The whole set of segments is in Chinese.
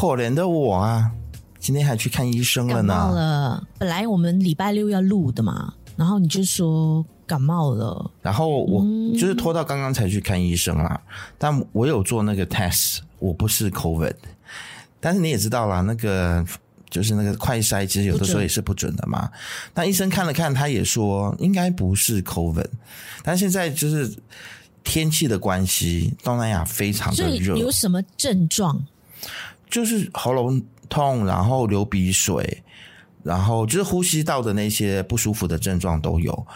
可怜的我啊，今天还去看医生了呢。感冒了，本来我们礼拜六要录的嘛，然后你就说感冒了，然后我就是拖到刚刚才去看医生啦。嗯、但我有做那个 test，我不是 COVID，但是你也知道啦，那个就是那个快筛，其实有的时候也是不准的嘛。那医生看了看，他也说应该不是 COVID，但现在就是。天气的关系，东南亚非常的热。有什么症状？就是喉咙痛，然后流鼻水，然后就是呼吸道的那些不舒服的症状都有，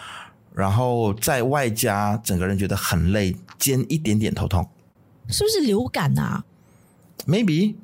然后在外加整个人觉得很累，兼一点点头痛。是不是流感啊？Maybe。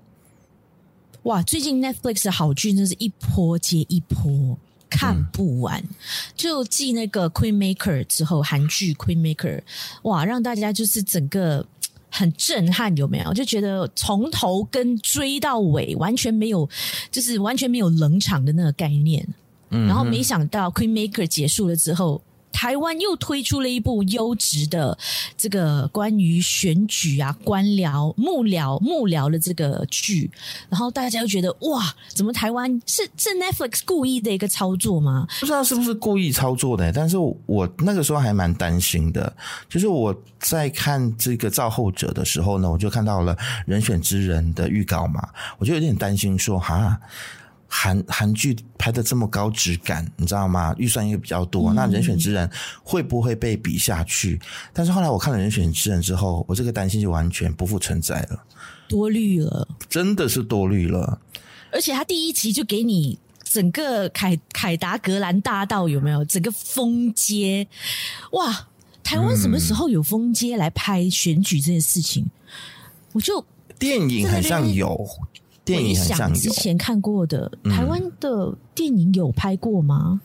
哇，最近 Netflix 的好剧真是一波接一波。看不完，嗯、就继那个 Queen Maker 之后，韩剧 Queen Maker，哇，让大家就是整个很震撼，有没有？就觉得从头跟追到尾，完全没有，就是完全没有冷场的那个概念。嗯，然后没想到 Queen Maker 结束了之后。台湾又推出了一部优质的这个关于选举啊、官僚、幕僚、幕僚的这个剧，然后大家又觉得哇，怎么台湾是是 Netflix 故意的一个操作吗？不知道是不是故意操作的，但是我那个时候还蛮担心的。就是我在看这个造后者的时候呢，我就看到了人选之人的预告嘛，我就有点担心说哈。韩韩剧拍的这么高质感，你知道吗？预算也比较多，那人选之人会不会被比下去？嗯、但是后来我看了人选之人之后，我这个担心就完全不复存在了，多虑了，真的是多虑了。而且他第一集就给你整个凯凯达格兰大道有没有？整个封街，哇！台湾什么时候有封街来拍选举这件事情？嗯、我就电影好像有。电影之前看过的，嗯、台湾的电影有拍过吗？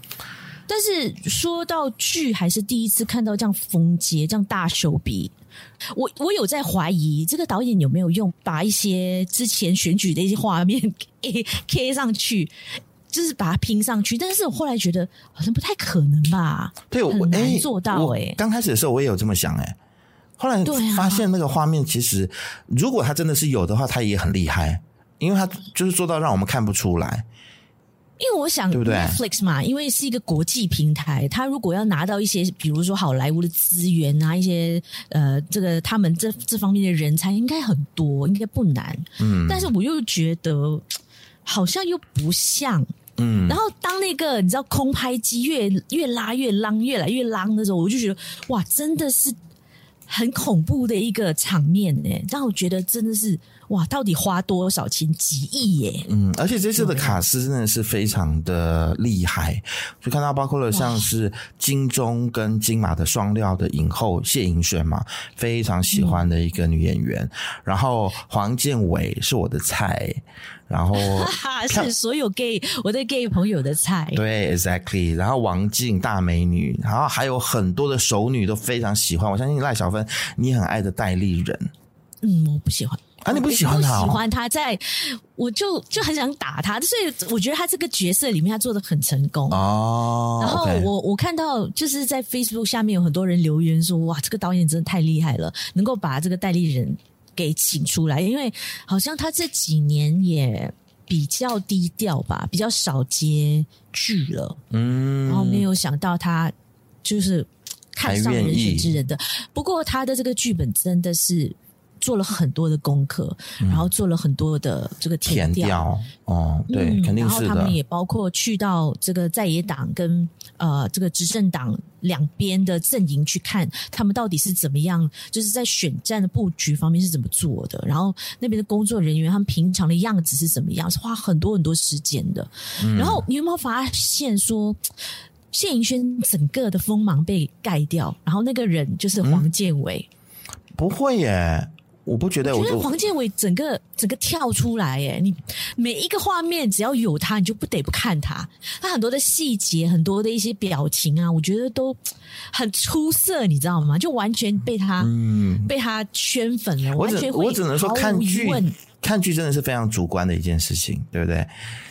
但是说到剧，还是第一次看到这样封街、这样大手笔。我我有在怀疑这个导演有没有用把一些之前选举的一些画面 给贴上去，就是把它拼上去。但是我后来觉得好像不太可能吧？对，我很难做到哎、欸。刚开始的时候我也有这么想哎、欸，后来发现那个画面其实，如果他真的是有的话，他也很厉害。因为他就是做到让我们看不出来，因为我想 Netflix 嘛，因为是一个国际平台，他如果要拿到一些，比如说好莱坞的资源啊，一些呃，这个他们这这方面的人才应该很多，应该不难。嗯，但是我又觉得好像又不像，嗯。然后当那个你知道空拍机越越拉越浪，越来越浪的时候，我就觉得哇，真的是很恐怖的一个场面呢，让我觉得真的是。哇，到底花多少钱？几亿耶！嗯，而且这次的卡司真的是非常的厉害，就看到包括了像是金钟跟金马的双料的影后谢盈萱嘛，非常喜欢的一个女演员。嗯、然后黄建伟是我的菜，然后 是所有 gay 我的 gay 朋友的菜。对，exactly。然后王静大美女，然后还有很多的熟女都非常喜欢。我相信赖小芬你很爱的戴丽人，嗯，我不喜欢。啊，你不喜欢他？哦？喜欢他在，我就就很想打他，所以我觉得他这个角色里面他做的很成功哦。然后我我看到就是在 Facebook 下面有很多人留言说，哇，这个导演真的太厉害了，能够把这个代理人给请出来，因为好像他这几年也比较低调吧，比较少接剧了。嗯，然后没有想到他就是看上人选之人的，不过他的这个剧本真的是。做了很多的功课，嗯、然后做了很多的这个填调哦，对，嗯、肯定是的。然后他们也包括去到这个在野党跟呃这个执政党两边的阵营去看，他们到底是怎么样，就是在选战的布局方面是怎么做的。然后那边的工作人员他们平常的样子是怎么样，是花很多很多时间的。嗯、然后你有没有发现说，谢盈萱整个的锋芒被盖掉，然后那个人就是黄建伟？嗯、不会耶。我不觉得，我觉得黄建伟整个整个跳出来，耶，你每一个画面只要有他，你就不得不看他。他很多的细节，很多的一些表情啊，我觉得都很出色，你知道吗？就完全被他，嗯，被他圈粉了。我只完全我只能说，看剧看剧真的是非常主观的一件事情，对不对？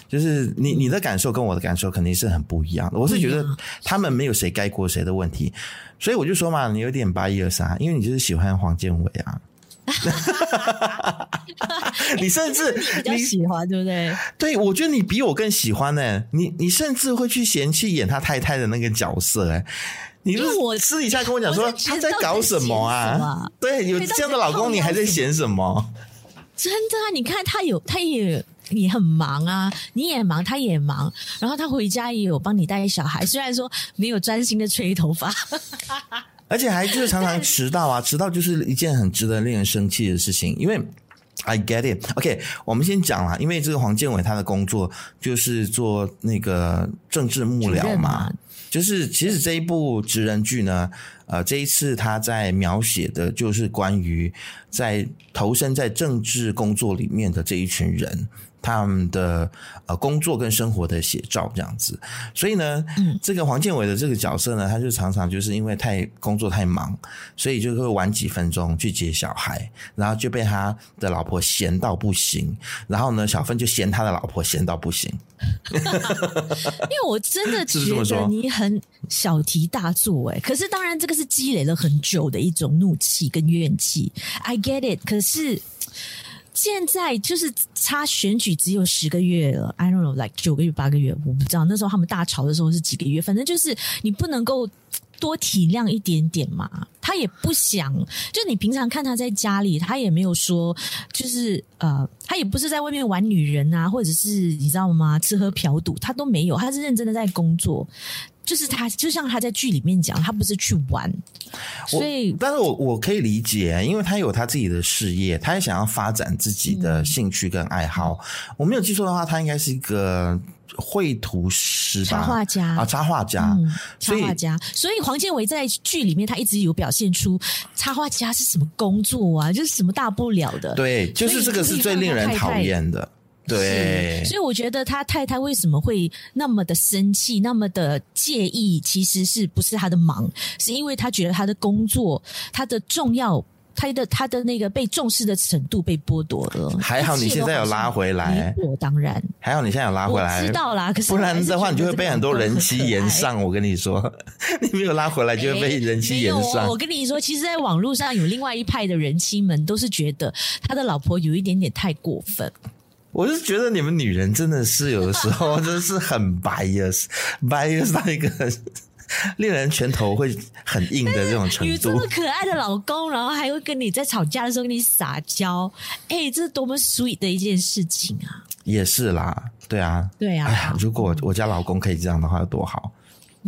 就是你你的感受跟我的感受肯定是很不一样的。我是觉得他们没有谁盖过谁的问题，所以我就说嘛，你有点 bias 啊，因为你就是喜欢黄建伟啊。你甚至你喜欢，对不对？对，我觉得你比我更喜欢呢。你你甚至会去嫌弃演他太太的那个角色，哎，你因为我私底下跟我讲说他在搞什么啊？对，有这样的老公，你还在嫌什么？真的啊！你看他有，他也也很忙啊，你也忙，他也忙，然后他回家也有帮你带小孩，虽然说没有专心的吹头发。而且还就是常常迟到啊，迟到就是一件很值得令人生气的事情。因为 I get it。OK，我们先讲啦，因为这个黄建伟他的工作就是做那个政治幕僚嘛，就是其实这一部职人剧呢，呃，这一次他在描写的就是关于在投身在政治工作里面的这一群人。他们的呃工作跟生活的写照这样子，所以呢，嗯，这个黄建伟的这个角色呢，他就常常就是因为太工作太忙，所以就会晚几分钟去接小孩，然后就被他的老婆嫌到不行，然后呢，小芬就嫌他的老婆嫌到不行。因为我真的觉得你很小题大做哎，可是当然这个是积累了很久的一种怒气跟怨气，I get it，可是。现在就是差选举只有十个月了，I don't know，like 九个月八个月，我不知道。那时候他们大吵的时候是几个月，反正就是你不能够多体谅一点点嘛。他也不想，就你平常看他在家里，他也没有说，就是呃，他也不是在外面玩女人啊，或者是你知道吗？吃喝嫖赌，他都没有，他是认真的在工作。就是他，就像他在剧里面讲，他不是去玩，所以，但是我我可以理解，因为他有他自己的事业，他也想要发展自己的兴趣跟爱好。嗯、我没有记错的话，他应该是一个绘图师吧，插画家啊，插画家，嗯、插画家。所以黄建伟在剧里面，他一直有表现出插画家是什么工作啊，就是什么大不了的。对，就是这个是最令人讨厌的。对，所以我觉得他太太为什么会那么的生气，那么的介意，其实是不是他的忙，是因为他觉得他的工作，他的重要，他的他的那个被重视的程度被剥夺了。还好你现在有拉回来，我当然还好你现在有拉回来，我知道啦。可是不然的话，你就会被很多人妻言上。我跟你说，你没有拉回来，就会被人妻言上。我跟你说，其实，在网络上有另外一派的人妻们，都是觉得他的老婆有一点点太过分。我是觉得你们女人真的是有的时候 真的是很 bias，bias 到一个 令人拳头会很硬的这种程度。有这么可爱的老公，然后还会跟你在吵架的时候跟你撒娇，哎、欸，这是多么 sweet 的一件事情啊！也是啦，对啊，对啊。哎呀，如果我家老公可以这样的话，有多好。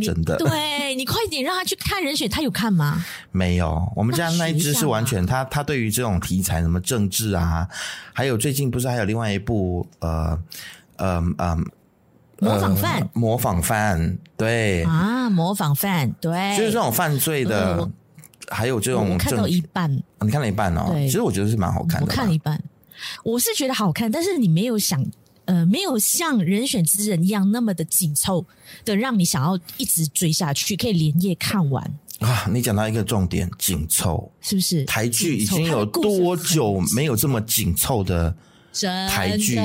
真的，对，你快点让他去看人选，他有看吗？没有，我们家那一只是完全他他对于这种题材，什么政治啊，还有最近不是还有另外一部呃呃呃模仿犯、呃、模仿犯对。啊模仿犯对，就是这种犯罪的，呃、还有这种我看到一半，你看了一半哦，其实我觉得是蛮好看的，我看了一半，我是觉得好看，但是你没有想。呃，没有像人选之人一样那么的紧凑的，让你想要一直追下去，可以连夜看完。啊！你讲到一个重点，紧凑。是不是？台剧已经有多久没有这么紧凑的台剧？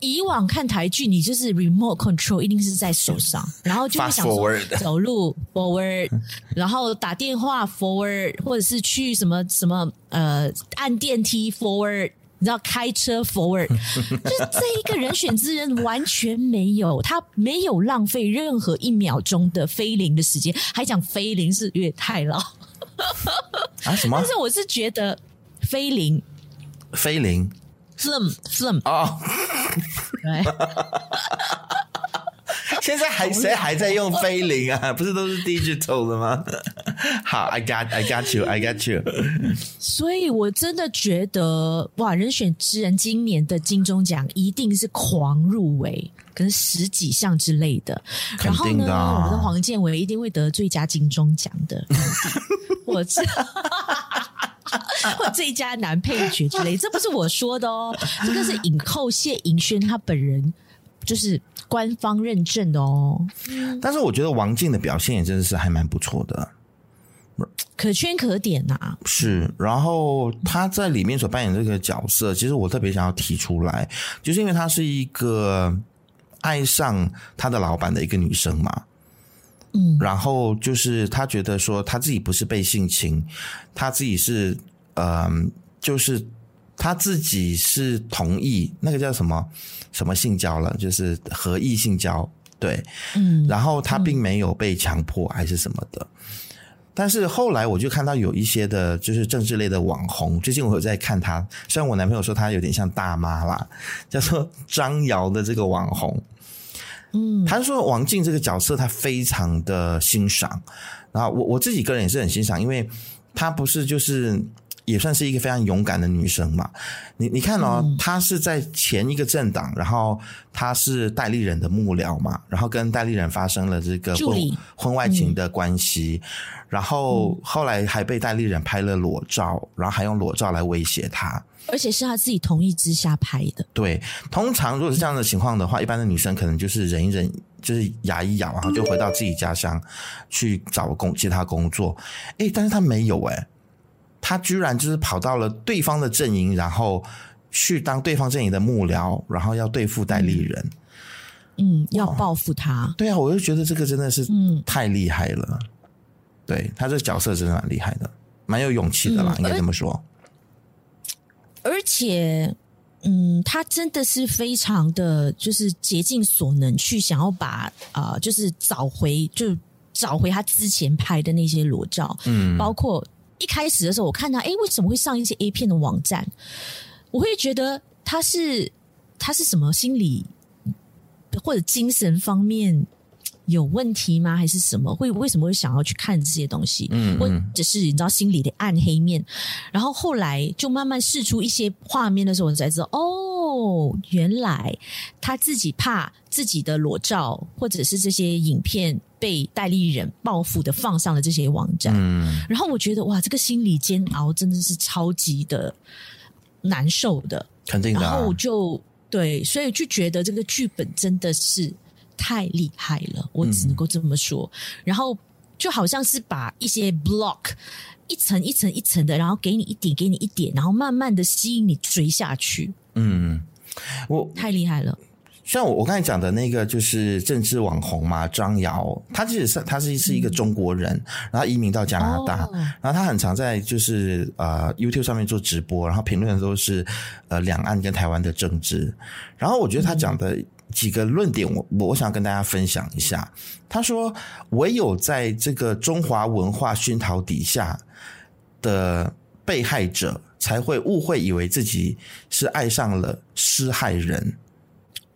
以往看台剧，你就是 remote control 一定是在手上，然后就会想说走路 forward，然后打电话 forward，或者是去什么什么呃按电梯 forward。你知道开车 forward，就是这一个人选之人完全没有，他没有浪费任何一秒钟的菲林的时间，还讲菲林是月太老啊什么？但是我是觉得菲林，菲林，film film 哦，对。现在还谁还在用菲林啊？不是都是 digital 的吗？好，I got, I got you, I got you。所以，我真的觉得哇，人选之人今年的金钟奖一定是狂入围，可能十几项之类的。然后呢，我们的黄建伟一定会得最佳金钟奖的，我知道，或最佳男配角之类，这不是我说的哦，这个是影后谢盈萱她本人就是。官方认证的哦，但是我觉得王静的表现也真的是还蛮不错的，可圈可点呐、啊。是，然后他在里面所扮演这个角色，其实我特别想要提出来，就是因为她是一个爱上她的老板的一个女生嘛，嗯，然后就是他觉得说他自己不是被性侵，他自己是嗯。呃就是他自己是同意那个叫什么什么性交了，就是合意性交，对，嗯，然后他并没有被强迫还是什么的。但是后来我就看到有一些的，就是政治类的网红，最近我有在看他，虽然我男朋友说他有点像大妈啦，叫做张瑶的这个网红，嗯，他说王静这个角色他非常的欣赏，然后我我自己个人也是很欣赏，因为他不是就是。也算是一个非常勇敢的女生嘛。你你看哦，嗯、她是在前一个政党，然后她是戴立人的幕僚嘛，然后跟戴立人发生了这个婚婚外情的关系，嗯、然后后来还被戴立人拍了裸照，然后还用裸照来威胁她，而且是她自己同意之下拍的。对，通常如果是这样的情况的话，一般的女生可能就是忍一忍，就是牙一咬，然后就回到自己家乡去找工其他工作。诶，但是她没有诶。他居然就是跑到了对方的阵营，然后去当对方阵营的幕僚，然后要对付代理人，嗯，要报复他。对啊，我就觉得这个真的是嗯太厉害了。嗯、对他这个角色真的蛮厉害的，蛮有勇气的啦，嗯、应该这么说。而且，嗯，他真的是非常的，就是竭尽所能去想要把啊、呃，就是找回，就找回他之前拍的那些裸照，嗯，包括。一开始的时候，我看他，诶，为什么会上一些 A 片的网站？我会觉得他是他是什么心理或者精神方面有问题吗？还是什么？会为什么会想要去看这些东西？嗯，嗯，或者是你知道心里的暗黑面？然后后来就慢慢试出一些画面的时候，我才知道，哦，原来他自己怕自己的裸照或者是这些影片。被代理人报复的放上了这些网站，嗯，然后我觉得哇，这个心理煎熬真的是超级的难受的，肯定的。然后就对，所以就觉得这个剧本真的是太厉害了，我只能够这么说。嗯，然后就好像是把一些 block 一层一层一层的，然后给你一点，给你一点，然后慢慢的吸引你追下去。嗯，我太厉害了。像我我刚才讲的那个就是政治网红嘛，张瑶，他其实是他是是一个中国人，嗯、然后移民到加拿大，哦、然后他很常在就是呃 YouTube 上面做直播，然后评论的都是呃两岸跟台湾的政治，然后我觉得他讲的几个论点我，我我想跟大家分享一下。他说，唯有在这个中华文化熏陶底下的被害者，才会误会以为自己是爱上了施害人。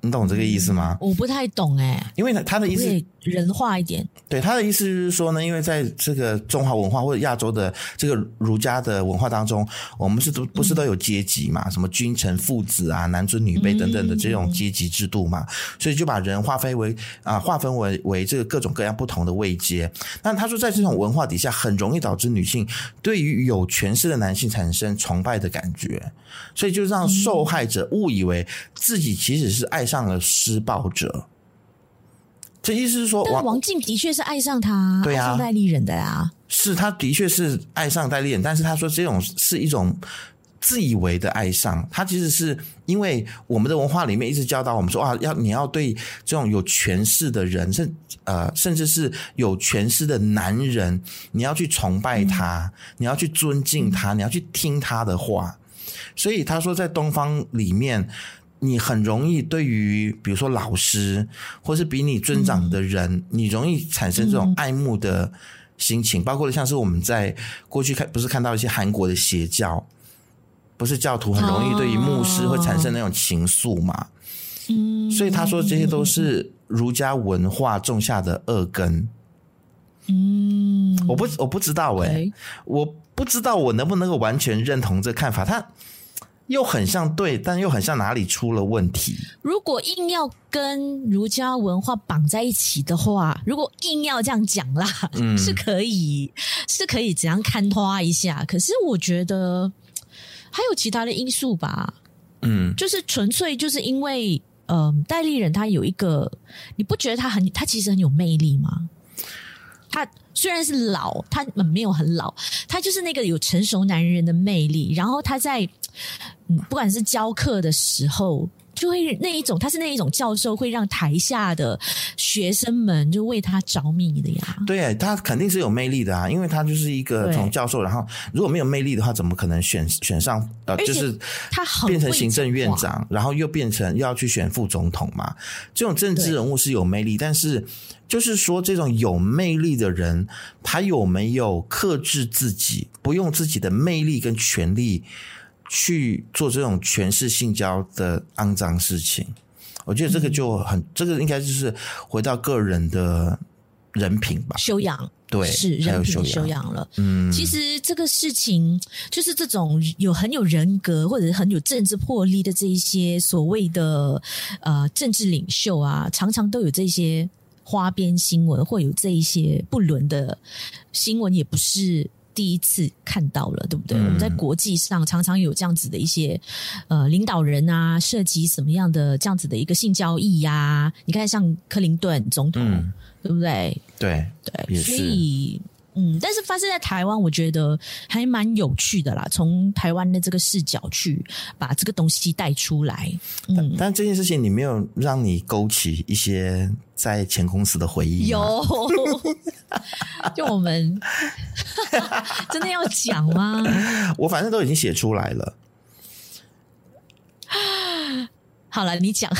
你懂这个意思吗？我不太懂哎、欸，因为他他的意思人化一点，对他的意思就是说呢，因为在这个中华文化或者亚洲的这个儒家的文化当中，我们是都不是都有阶级嘛，嗯、什么君臣父子啊，男尊女卑等等的这种阶级制度嘛，嗯、所以就把人划分为啊，划分为为这个各种各样不同的位阶。那他说，在这种文化底下，很容易导致女性对于有权势的男性产生崇拜的感觉，所以就让受害者误以为自己其实是爱上了施暴者。这意思是说，王王静的确是爱上他，对啊，爱上戴立人的啊。是，他的确是爱上戴立人，但是他说这种是一种自以为的爱上。他其实是因为我们的文化里面一直教导我们说啊，要你要对这种有权势的人，甚呃，甚至是有权势的男人，你要去崇拜他，嗯、你要去尊敬他，你要去听他的话。所以他说，在东方里面。你很容易对于比如说老师，或是比你尊长的人，嗯、你容易产生这种爱慕的心情。嗯、包括像是我们在过去看，不是看到一些韩国的邪教，不是教徒很容易对于牧师会产生那种情愫嘛？嗯，所以他说这些都是儒家文化种下的恶根。嗯，我不我不知道诶、欸我不知道我能不能够完全认同这看法。他。又很像对，但又很像哪里出了问题。如果硬要跟儒家文化绑在一起的话，如果硬要这样讲啦，嗯，是可以，是可以怎样看花一下。可是我觉得还有其他的因素吧，嗯，就是纯粹就是因为，嗯、呃，戴立人他有一个，你不觉得他很，他其实很有魅力吗？他虽然是老，他没有很老，他就是那个有成熟男人的魅力。然后他在。嗯，不管是教课的时候，就会那一种，他是那一种教授，会让台下的学生们就为他着迷的呀。对，他肯定是有魅力的啊，因为他就是一个从教授，然后如果没有魅力的话，怎么可能选选上？呃，就是他变成行政院长，然后又变成要去选副总统嘛。这种政治人物是有魅力，但是就是说，这种有魅力的人，他有没有克制自己，不用自己的魅力跟权力？去做这种权势性交的肮脏事情，我觉得这个就很，嗯、这个应该就是回到个人的人品吧，修养，对，是人品修养。了。嗯，其实这个事情就是这种有很有人格或者是很有政治魄力的这一些所谓的呃政治领袖啊，常常都有这些花边新闻，或有这一些不伦的新闻，也不是。第一次看到了，对不对？嗯、我们在国际上常常有这样子的一些呃领导人啊，涉及什么样的这样子的一个性交易呀、啊？你看，像克林顿总统，嗯、对不对？对对，所以嗯，但是发生在台湾，我觉得还蛮有趣的啦。从台湾的这个视角去把这个东西带出来，嗯，但，但这件事情你没有让你勾起一些在前公司的回忆？有。就我们 真的要讲吗？我反正都已经写出来了。好了，你讲，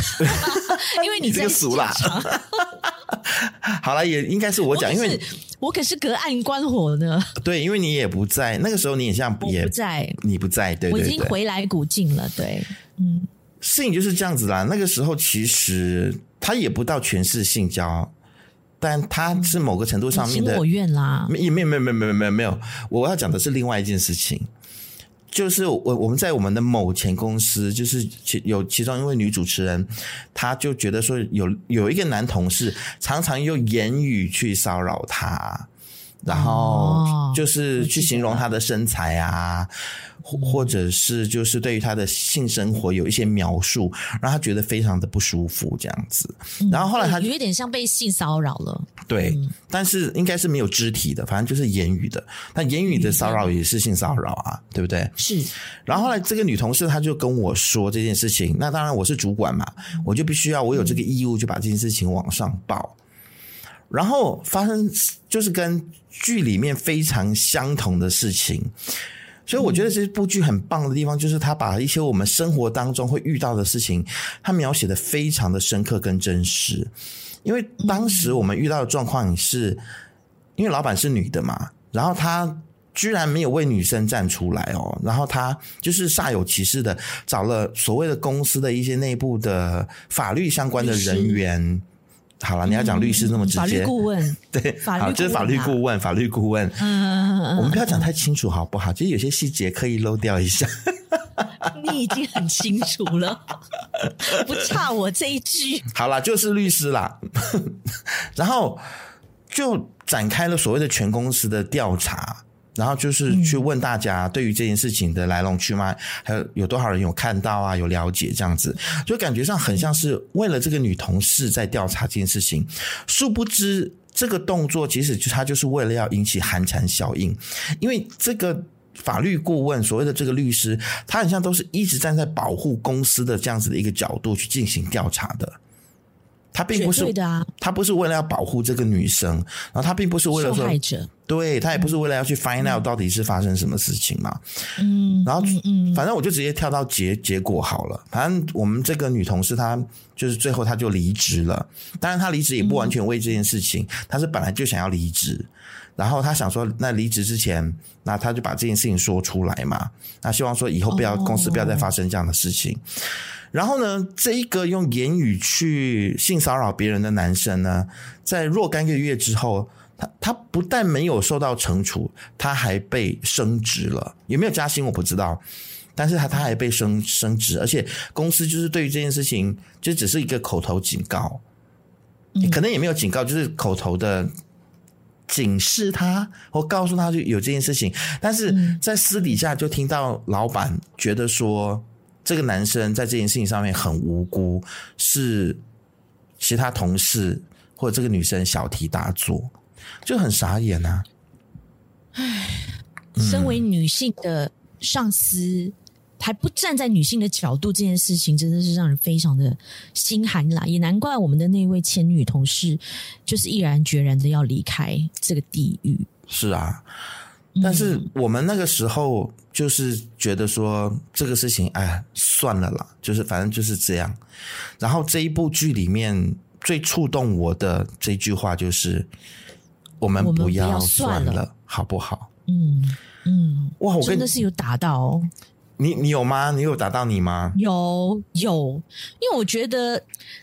因为你这个俗啦。好了，也应该是我讲，因为我可是隔岸观火呢。对，因为你也不在那个时候，你也像也不在，你不在，对，对，对，我已经回来古晋了。对，嗯，事情就是这样子啦。那个时候其实他也不到全是性交。但他是某个程度上面的，我愿啦，没没有没没没有没有，我要讲的是另外一件事情，就是我我们在我们的某前公司，就是其有其中一位女主持人，她就觉得说有有一个男同事常常用言语去骚扰她，然后就是去形容她的身材啊。或者是就是对于他的性生活有一些描述，让他觉得非常的不舒服这样子。然后后来他有一点像被性骚扰了，对，但是应该是没有肢体的，反正就是言语的。但言语的骚扰也是性骚扰啊，对不对？是。然后后来这个女同事她就跟我说这件事情，那当然我是主管嘛，我就必须要我有这个义务就把这件事情往上报。然后发生就是跟剧里面非常相同的事情。所以我觉得这部剧很棒的地方，就是他把一些我们生活当中会遇到的事情，他描写的非常的深刻跟真实。因为当时我们遇到的状况是，因为老板是女的嘛，然后她居然没有为女生站出来哦，然后她就是煞有其事的找了所谓的公司的一些内部的法律相关的人员。好了，你要讲律师那么直接，法律顾问 对，法律好，就是法律顾问，法律顾问。嗯，我们不要讲太清楚，好不好？其实有些细节可以漏掉一下。你已经很清楚了，不差我这一句。好了，就是律师啦，然后就展开了所谓的全公司的调查。然后就是去问大家对于这件事情的来龙去脉，还有有多少人有看到啊，有了解这样子，就感觉上很像是为了这个女同事在调查这件事情。殊不知这个动作其实就他就是为了要引起寒蝉效应，因为这个法律顾问所谓的这个律师，他很像都是一直站在保护公司的这样子的一个角度去进行调查的。他并不是，他不是为了要保护这个女生，然后他并不是为了说，对，他也不是为了要去 find out 到底是发生什么事情嘛。嗯，然后嗯，反正我就直接跳到结结果好了。反正我们这个女同事她就是最后她就离职了，当然她离职也不完全为这件事情，她是本来就想要离职，然后她想说，那离职之前，那她就把这件事情说出来嘛，那希望说以后不要公司不要再发生这样的事情。然后呢，这一个用言语去性骚扰别人的男生呢，在若干个月之后，他他不但没有受到惩处，他还被升职了。有没有加薪我不知道，但是他他还被升升职，而且公司就是对于这件事情就只是一个口头警告，可能也没有警告，就是口头的警示他或告诉他就有这件事情，但是在私底下就听到老板觉得说。这个男生在这件事情上面很无辜，是其他同事或者这个女生小题大做，就很傻眼啊。唉，身为女性的上司，还不站在女性的角度，这件事情真的是让人非常的心寒啦。也难怪我们的那位前女同事，就是毅然决然的要离开这个地狱。是啊，但是我们那个时候就是觉得说这个事情，哎，算了啦，就是反正就是这样。然后这一部剧里面最触动我的这句话就是：我们不要算了，好不好？嗯嗯，哇，我真的是有打到哦。你你有吗？你有打到你吗？有有，因为我觉得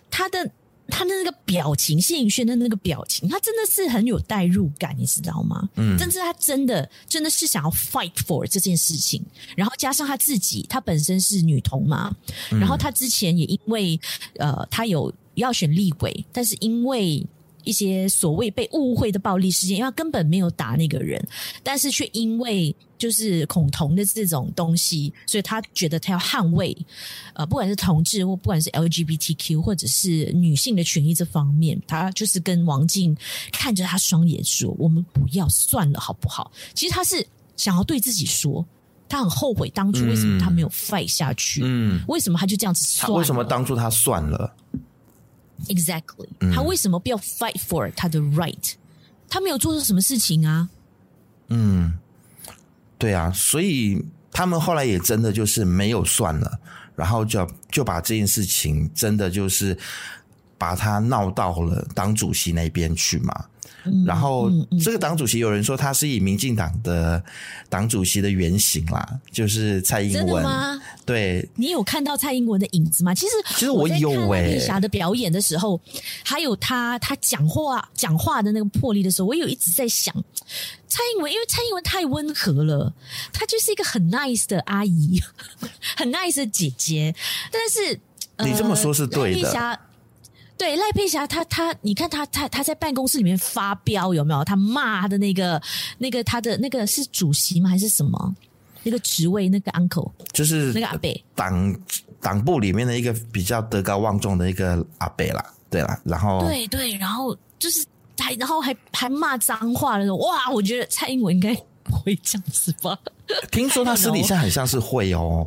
他的他的那个表情，谢颖轩的那个表情，他真的是很有代入感，你知道吗？嗯，但是他真的真的是想要 fight for 这件事情，然后加上他自己，他本身是女同嘛，然后他之前也因为呃，他有要选立委，但是因为。一些所谓被误会的暴力事件，因为他根本没有打那个人，但是却因为就是恐同的这种东西，所以他觉得他要捍卫，呃，不管是同志或不管是 LGBTQ 或者是女性的权益这方面，他就是跟王静看着他双眼说：“我们不要算了，好不好？”其实他是想要对自己说，他很后悔当初为什么他没有 fight 下去，嗯，为什么他就这样子算了？为什么当初他算了？Exactly，他为什么不要 fight for 他的 right？他没有做错什么事情啊。嗯，对啊，所以他们后来也真的就是没有算了，然后就就把这件事情真的就是把他闹到了党主席那边去嘛。然后，这个党主席有人说他是以民进党的党主席的原型啦，就是蔡英文。真的吗？对，你有看到蔡英文的影子吗？其实，其实我有诶。丽霞的表演的时候，还有他他讲话讲话的那个魄力的时候，我有一直在想，蔡英文，因为蔡英文太温和了，她就是一个很 nice 的阿姨，很 nice 的姐姐。但是，你这么说是对的。对赖佩霞，他他，你看他他他在办公室里面发飙有没有？他骂他的那个那个他的那个是主席吗？还是什么？那个职位那个 uncle 就是那个阿伯，党党部里面的一个比较德高望重的一个阿伯啦。对啦，然后对对，然后就是还然后还还骂脏话那种，哇！我觉得蔡英文应该不会这样子吧？听说他私底下很像是会哦。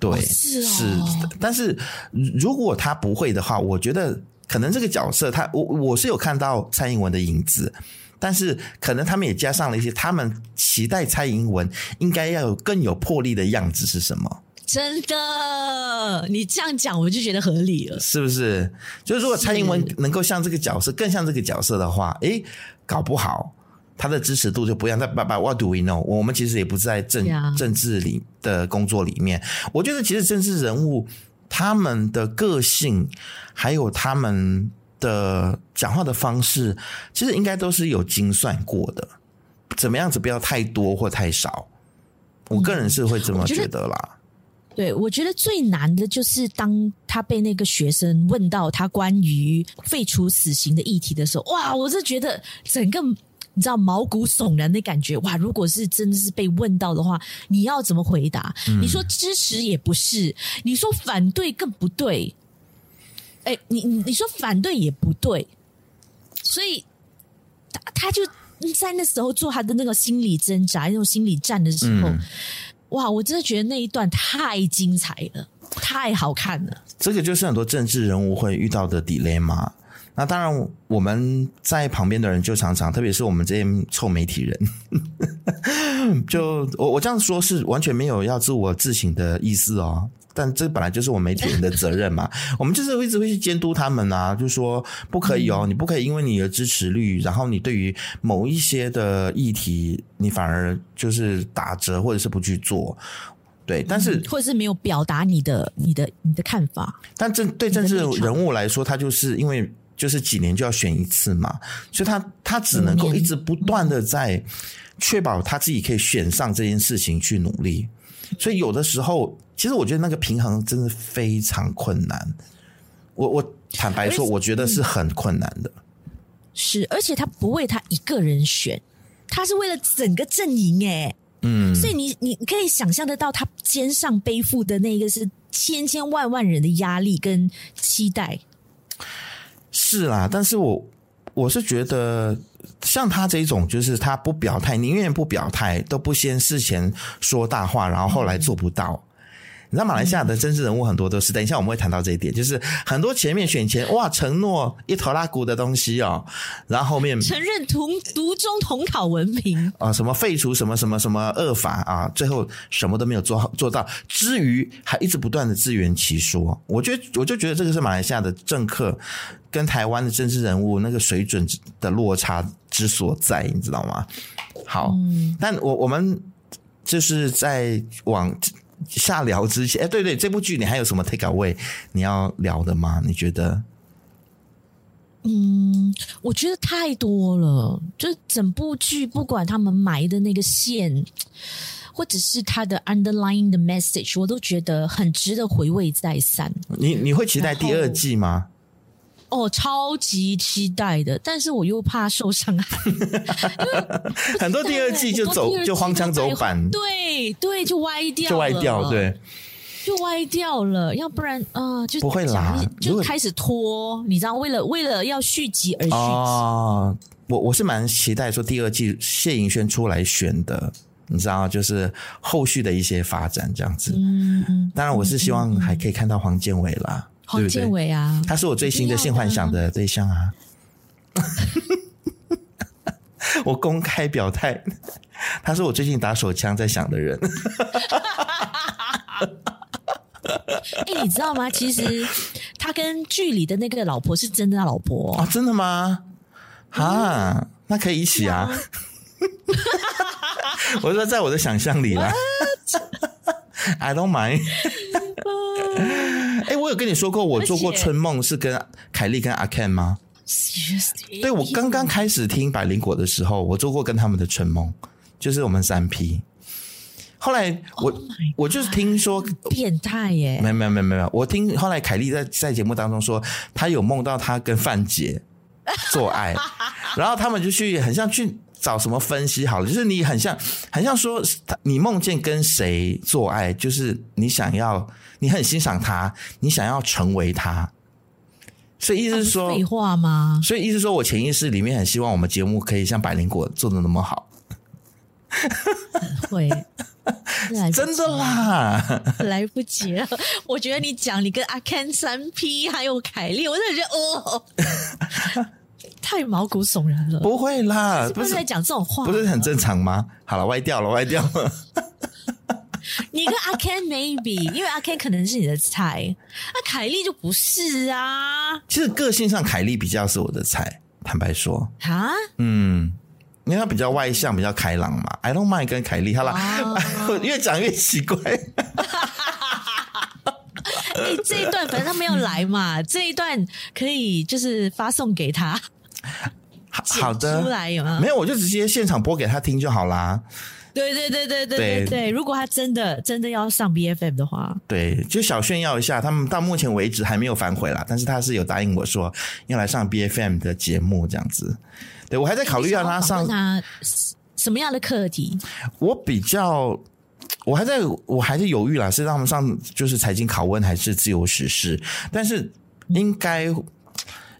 对，哦是，哦、是，但是如果他不会的话，我觉得。可能这个角色他，我我是有看到蔡英文的影子，但是可能他们也加上了一些他们期待蔡英文应该要有更有魄力的样子是什么？真的，你这样讲我就觉得合理了，是不是？就是如果蔡英文能够像这个角色，更像这个角色的话，诶，搞不好他的支持度就不一样。但爸爸 what do we know？我们其实也不在政政治里的工作里面，我觉得其实政治人物。他们的个性，还有他们的讲话的方式，其实应该都是有精算过的。怎么样子不要太多或太少？我个人是会这么觉得啦。嗯，对，我觉得最难的就是当他被那个学生问到他关于废除死刑的议题的时候，哇！我是觉得整个。你知道毛骨悚然的感觉哇！如果是真的是被问到的话，你要怎么回答？嗯、你说支持也不是，你说反对更不对。哎，你你你说反对也不对，所以他他就在那时候做他的那个心理挣扎、那种心理战的时候，嗯、哇！我真的觉得那一段太精彩了，太好看了。这个就是很多政治人物会遇到的 dilemma。那当然，我们在旁边的人就常常，特别是我们这些臭媒体人，就我我这样说是完全没有要自我自省的意思哦。但这本来就是我们媒体人的责任嘛，我们就是一直会去监督他们啊，就说不可以哦，你不可以因为你的支持率，然后你对于某一些的议题，你反而就是打折或者是不去做，对，但是或者是没有表达你的你的你的看法。但政对政治人物来说，他就是因为。就是几年就要选一次嘛，所以他他只能够一直不断的在确保他自己可以选上这件事情去努力，所以有的时候，其实我觉得那个平衡真的非常困难。我我坦白说，我觉得是很困难的。是，而且他不为他一个人选，他是为了整个阵营诶。嗯，所以你你可以想象得到，他肩上背负的那个是千千万万人的压力跟期待。是啦，但是我我是觉得，像他这种，就是他不表态，宁愿不表态，都不先事前说大话，然后后来做不到。你知道马来西亚的政治人物很多都是，等一下我们会谈到这一点，就是很多前面选前哇承诺一头拉骨的东西哦，然后后面承认同独中统考文凭啊，什么废除什么什么什么恶法啊，最后什么都没有做好做到，之余还一直不断的自圆其说。我觉得我就觉得这个是马来西亚的政客跟台湾的政治人物那个水准的落差之所在，你知道吗？好，嗯、但我我们就是在往下聊之前，哎，对对，这部剧你还有什么 take away 你要聊的吗？你觉得？嗯，我觉得太多了，就整部剧不管他们埋的那个线，或者是他的 underlying 的 message，我都觉得很值得回味再三。你你会期待第二季吗？哦，超级期待的，但是我又怕受伤害，很多第二季就走就荒腔走板，对对，就歪掉，就歪掉，对，就歪掉了。要不然啊、呃，就不会啦，就开始拖，你知道，为了为了要续集而续集。哦，我我是蛮期待说第二季谢盈萱出来选的，你知道，就是后续的一些发展这样子。嗯，当然我是希望还可以看到黄建伟啦。黄建伟啊，他是我最新的性幻想的对象啊！我公开表态，他是我最近打手枪在想的人。哎、欸，你知道吗？其实他跟剧里的那个老婆是真的老婆哦，真的吗？啊、嗯，那可以一起啊！我说在我的想象里啦，I don't mind。哎、欸，我有跟你说过，我做过春梦是跟凯莉跟阿 Ken 吗?对，我刚刚开始听百灵果的时候，我做过跟他们的春梦，就是我们三 P。后来我、oh、我就是听说变态耶，没有没有没有没有，我听后来凯莉在在节目当中说，她有梦到她跟范姐做爱，然后他们就去很像去找什么分析好了，就是你很像很像说你梦见跟谁做爱，就是你想要。你很欣赏他，你想要成为他，所以意思是说废话吗？所以意思是说我潜意识里面很希望我们节目可以像百灵果做的那么好，会 真的啦，来不及了。我觉得你讲你跟阿 Ken 三 P 还有凯莉，我真的觉得哦，太毛骨悚然了。不会啦，不是在讲这种话，不是很正常吗？好了，歪掉了，歪掉了。你跟阿 Ken maybe，因为阿 Ken 可能是你的菜，那凯莉就不是啊。其实个性上，凯莉比较是我的菜。坦白说，啊，嗯，因为他比较外向，比较开朗嘛。I don't mind 跟凯莉，好了，越讲越奇怪。哎，这一段反正他没有来嘛，这一段可以就是发送给他。好的，出来有没有？没有，我就直接现场播给他听就好啦。对对对对对对对，如果他真的真的要上 BFM 的话，对，就小炫耀一下，他们到目前为止还没有反悔啦，但是他是有答应我说要来上 BFM 的节目这样子。对，我还在考虑要他上他什么样的课题。我比较，我还在我还是犹豫啦，是让他们上就是财经拷问还是自由时事？但是应该、嗯、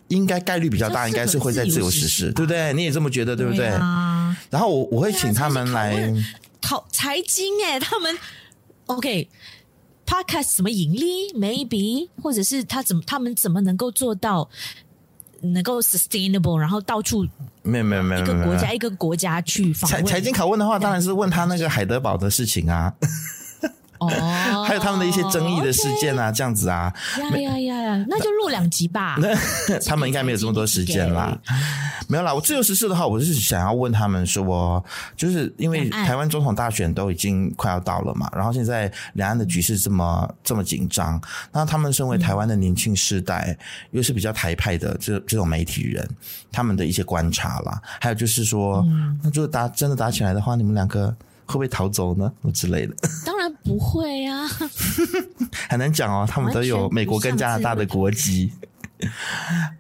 应该概率比较大，应该是会在自由实施，对不对？你也这么觉得对不对？然后我我会请他们来讨财经哎，他们 OK，Podcast 怎么盈利？Maybe 或者是他怎么他们怎么能够做到能够 sustainable？然后到处没有没有没有一个国家一个国家去访问。财财经拷问的话，当然是问他那个海德堡的事情啊。哦，还有他们的一些争议的事件啊，这样子啊，呀呀呀呀，那就录两集吧。那 他们应该没有这么多时间啦，没有啦。我自由时事的话，我是想要问他们说，就是因为台湾总统大选都已经快要到了嘛，然后现在两岸的局势这么这么紧张，那他们身为台湾的年轻世代，又是比较台派的这这种媒体人，他们的一些观察啦，还有就是说，那就打真的打起来的话，你们两个。会不会逃走呢？之类的？当然不会啊，很难讲哦。他们都有美国跟加拿大的国籍。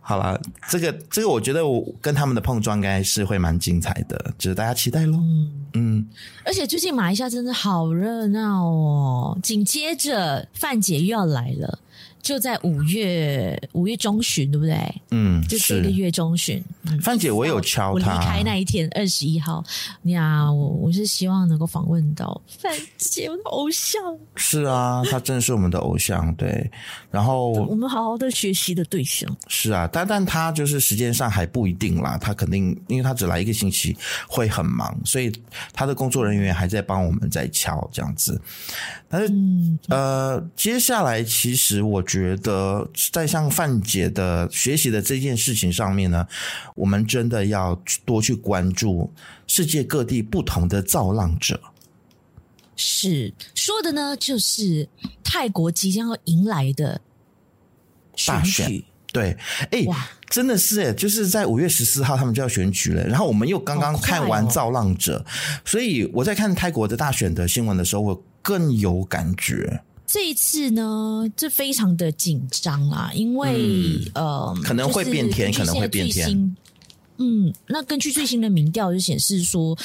好了，这个这个，我觉得我跟他们的碰撞应该是会蛮精彩的，就是大家期待喽。嗯，嗯，而且最近马来西亚真的好热闹哦。紧接着范姐又要来了，就在五月五月中旬，对不对？嗯，就这个月中旬。范姐，我有敲他。我离开那一天，二十一号。呀，我我是希望能够访问到范姐，我的偶像。是啊，他真的是我们的偶像，对。然后我们好好的学习的对象。是啊，但但他就是时间上还不一定啦，他肯定因为他只来一个星期会很忙，所以他的工作人员还在帮我们在敲这样子。但是、嗯、呃，接下来其实我。觉得在像范姐的学习的这件事情上面呢，我们真的要多去关注世界各地不同的造浪者。是说的呢，就是泰国即将要迎来的大选。对，哎，哇，真的是哎，就是在五月十四号他们就要选举了。然后我们又刚刚看完造浪者，哦，所以我在看泰国的大选的新闻的时候，我更有感觉。这一次呢，这非常的紧张啊，因为、嗯、呃，可能会变天，可能会变天。嗯，那根据最新的民调就显示说，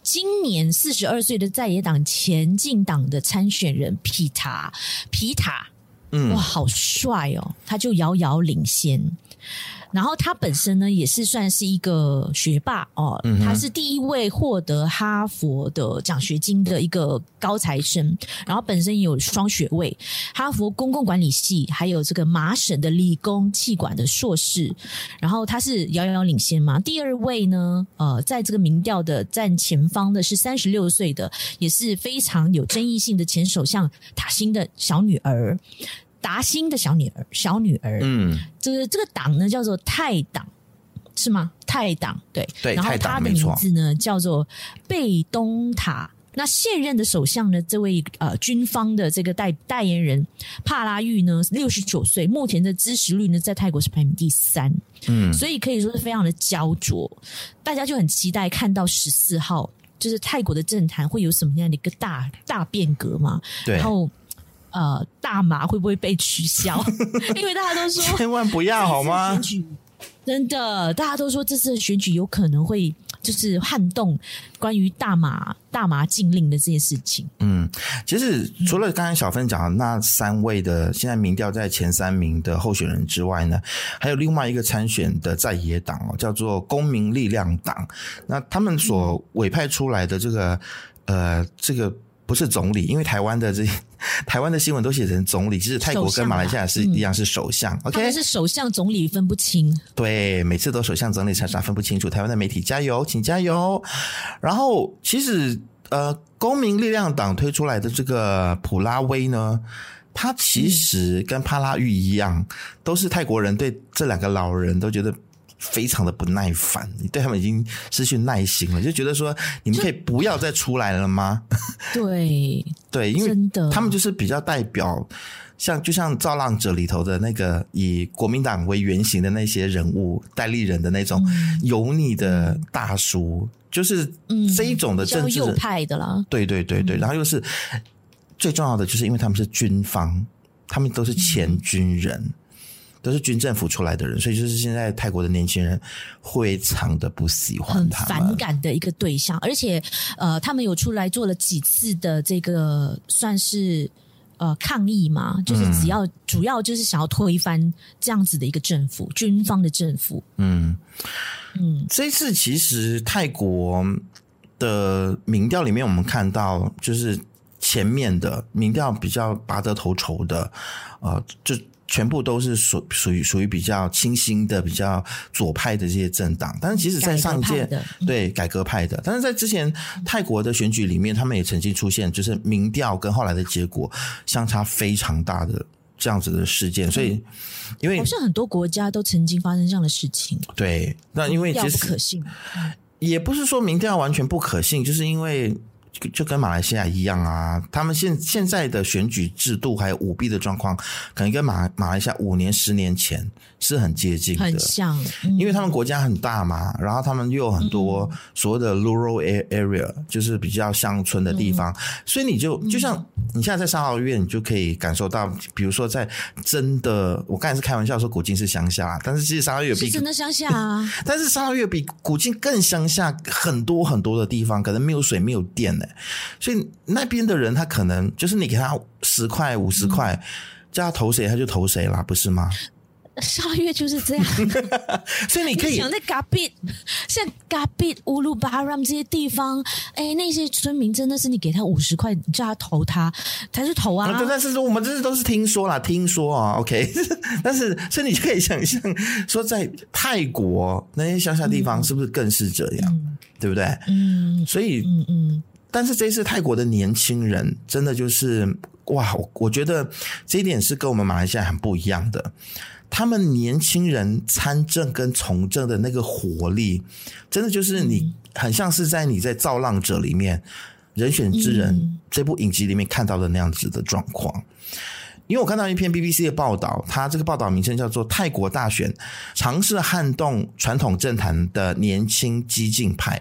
今年四十二岁的在野党前进党的参选人皮塔皮塔，嗯，哇，好帅哦，他就遥遥领先。然后他本身呢，也是算是一个学霸哦，他是第一位获得哈佛的奖学金的一个高材生，然后本身也有双学位，哈佛公共管理系，还有这个麻省的理工气管的硕士，然后他是遥遥领先嘛。第二位呢，呃，在这个民调的站前方的是三十六岁的，也是非常有争议性的前首相塔辛的小女儿。达新的小女儿，小女儿，嗯，这个这个党呢叫做泰党，是吗？泰党，对，对，然后他的名字呢叫做贝东塔。那现任的首相呢，这位呃军方的这个代代言人帕拉育呢，六十九岁，目前的支持率呢在泰国是排名第三，嗯，所以可以说是非常的焦灼，大家就很期待看到十四号，就是泰国的政坛会有什么样的一个大大变革嘛？对，然后。呃，大麻会不会被取消？因为大家都说千万不要好吗？真的，大家都说这次的选举有可能会就是撼动关于大麻大麻禁令的这件事情。嗯，其实除了刚才小芬讲的那三位的现在民调在前三名的候选人之外呢，还有另外一个参选的在野党哦，叫做公民力量党。那他们所委派出来的这个呃这个。不是总理，因为台湾的这 台湾的新闻都写成总理，其实泰国跟马来西亚是一样是首相。嗯、OK，是首相总理分不清。对，每次都首相总理常常分不清楚。台湾的媒体加油，请加油。然后，其实呃，公民力量党推出来的这个普拉威呢，他其实跟帕拉育一样，都是泰国人对这两个老人都觉得。非常的不耐烦，你对他们已经失去耐心了，就觉得说你们可以不要再出来了吗？对对，因为他们就是比较代表，像就像造浪者里头的那个以国民党为原型的那些人物代理人的那种油腻的大叔，就是这一种的政治、嗯、右派的啦。对对对对，然后又是最重要的，就是因为他们是军方，他们都是前军人。嗯都是军政府出来的人，所以就是现在泰国的年轻人非常的不喜欢他，很反感的一个对象。而且，呃，他们有出来做了几次的这个算是呃抗议嘛，就是只要、嗯、主要就是想要推翻这样子的一个政府，军方的政府。嗯嗯，这一次其实泰国的民调里面，我们看到就是前面的民调比较拔得头筹的，呃，就。全部都是属属于属于比较清新的、比较左派的这些政党，但是即使在上一届，对改革派的，但是在之前泰国的选举里面，他们也曾经出现，就是民调跟后来的结果相差非常大的这样子的事件。所以，因为好像很多国家都曾经发生这样的事情。对，那因为其实不可信，也不是说民调完全不可信，就是因为。就跟马来西亚一样啊，他们现现在的选举制度还有舞弊的状况，可能跟马马来西亚五年、十年前是很接近的，很像。嗯、因为他们国家很大嘛，然后他们又有很多所谓的 rural area，就是比较乡村的地方，嗯、所以你就就像你现在在沙劳越，你就可以感受到，比如说在真的，我刚才是开玩笑说古晋是乡下，但是其实沙劳越比是真的乡下啊，但是沙劳越比古晋更乡下很多很多的地方，可能没有水、没有电呢。所以那边的人，他可能就是你给他十块、五十块，叫他投谁他就投谁啦，不是吗？沙月就是这样，所以你可以想在嘎比，像嘎比乌鲁巴让这些地方，哎、欸，那些村民真的是你给他五十块，你叫他投他，他就投啊。对，但是说我们这是都是听说啦，听说啊，OK。但是所以你就可以想象，说在泰国那些乡下地方是不是更是这样，嗯、对不对？嗯，所以嗯嗯，但是这次泰国的年轻人真的就是哇，我我觉得这一点是跟我们马来西亚很不一样的。他们年轻人参政跟从政的那个活力，真的就是你很像是在你在《造浪者》里面《人选之人》这部影集里面看到的那样子的状况。因为我看到一篇 BBC 的报道，它这个报道名称叫做《泰国大选尝试撼动传统政坛的年轻激进派》。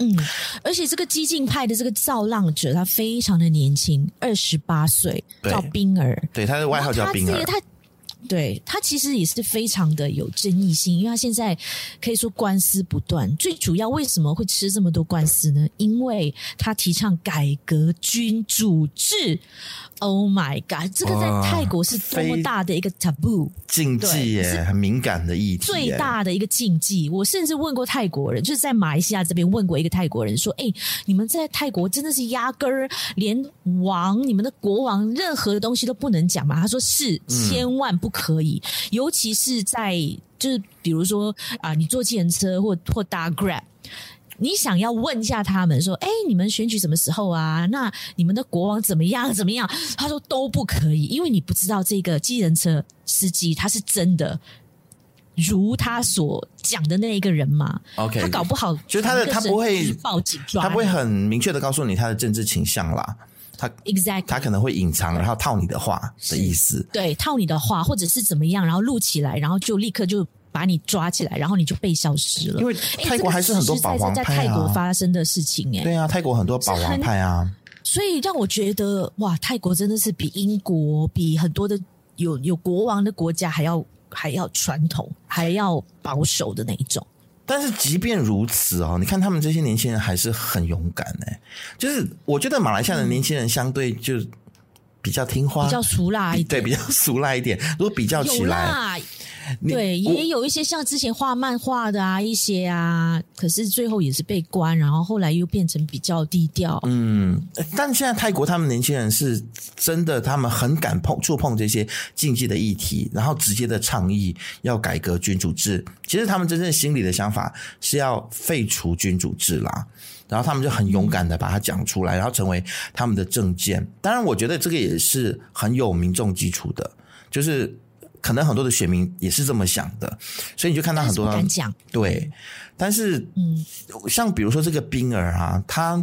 嗯，而且这个激进派的这个造浪者，他非常的年轻，二十八岁，叫冰儿。对，他的外号叫冰儿。对，他其实也是非常的有争议性，因为他现在可以说官司不断。最主要为什么会吃这么多官司呢？因为他提倡改革君主制。Oh my god！这个在泰国是多么大的一个 taboo 禁忌耶，很敏感的议题，最大的一个禁忌。我甚至问过泰国人，就是在马来西亚这边问过一个泰国人，说：“哎，你们在泰国真的是压根儿连王、你们的国王任何的东西都不能讲吗？”他说：“是，千万不可以，嗯、尤其是在就是比如说啊，你坐计程车或或搭 Grab。”你想要问一下他们说，哎，你们选举什么时候啊？那你们的国王怎么样？怎么样？他说都不可以，因为你不知道这个机人车司机他是真的如他所讲的那一个人嘛？OK，他搞不好就是他的他不会报警抓，他不会很明确的告诉你他的政治倾向啦。他 exactly 他可能会隐藏，然后套你的话的意思，对，套你的话，或者是怎么样，然后录起来，然后就立刻就。把你抓起来，然后你就被消失了。因为泰国还是很多保皇派啊，在泰国发生的事情哎。对啊，泰国很多保皇派啊。所以让我觉得哇，泰国真的是比英国、比很多的有有国王的国家还要还要传统、还要保守的那一种。但是即便如此哦，你看他们这些年轻人还是很勇敢哎。就是我觉得马来西亚的年轻人相对就比较听话，比较俗辣一点，对，比较俗辣一点。如果比较起来。对，也有一些像之前画漫画的啊，一些啊，可是最后也是被关，然后后来又变成比较低调。嗯，但现在泰国他们年轻人是真的，他们很敢碰触碰这些禁忌的议题，然后直接的倡议要改革君主制。其实他们真正心里的想法是要废除君主制啦，然后他们就很勇敢的把它讲出来，然后成为他们的政见。当然，我觉得这个也是很有民众基础的，就是。可能很多的选民也是这么想的，所以你就看到很多人讲对，但是嗯，像比如说这个冰儿啊，他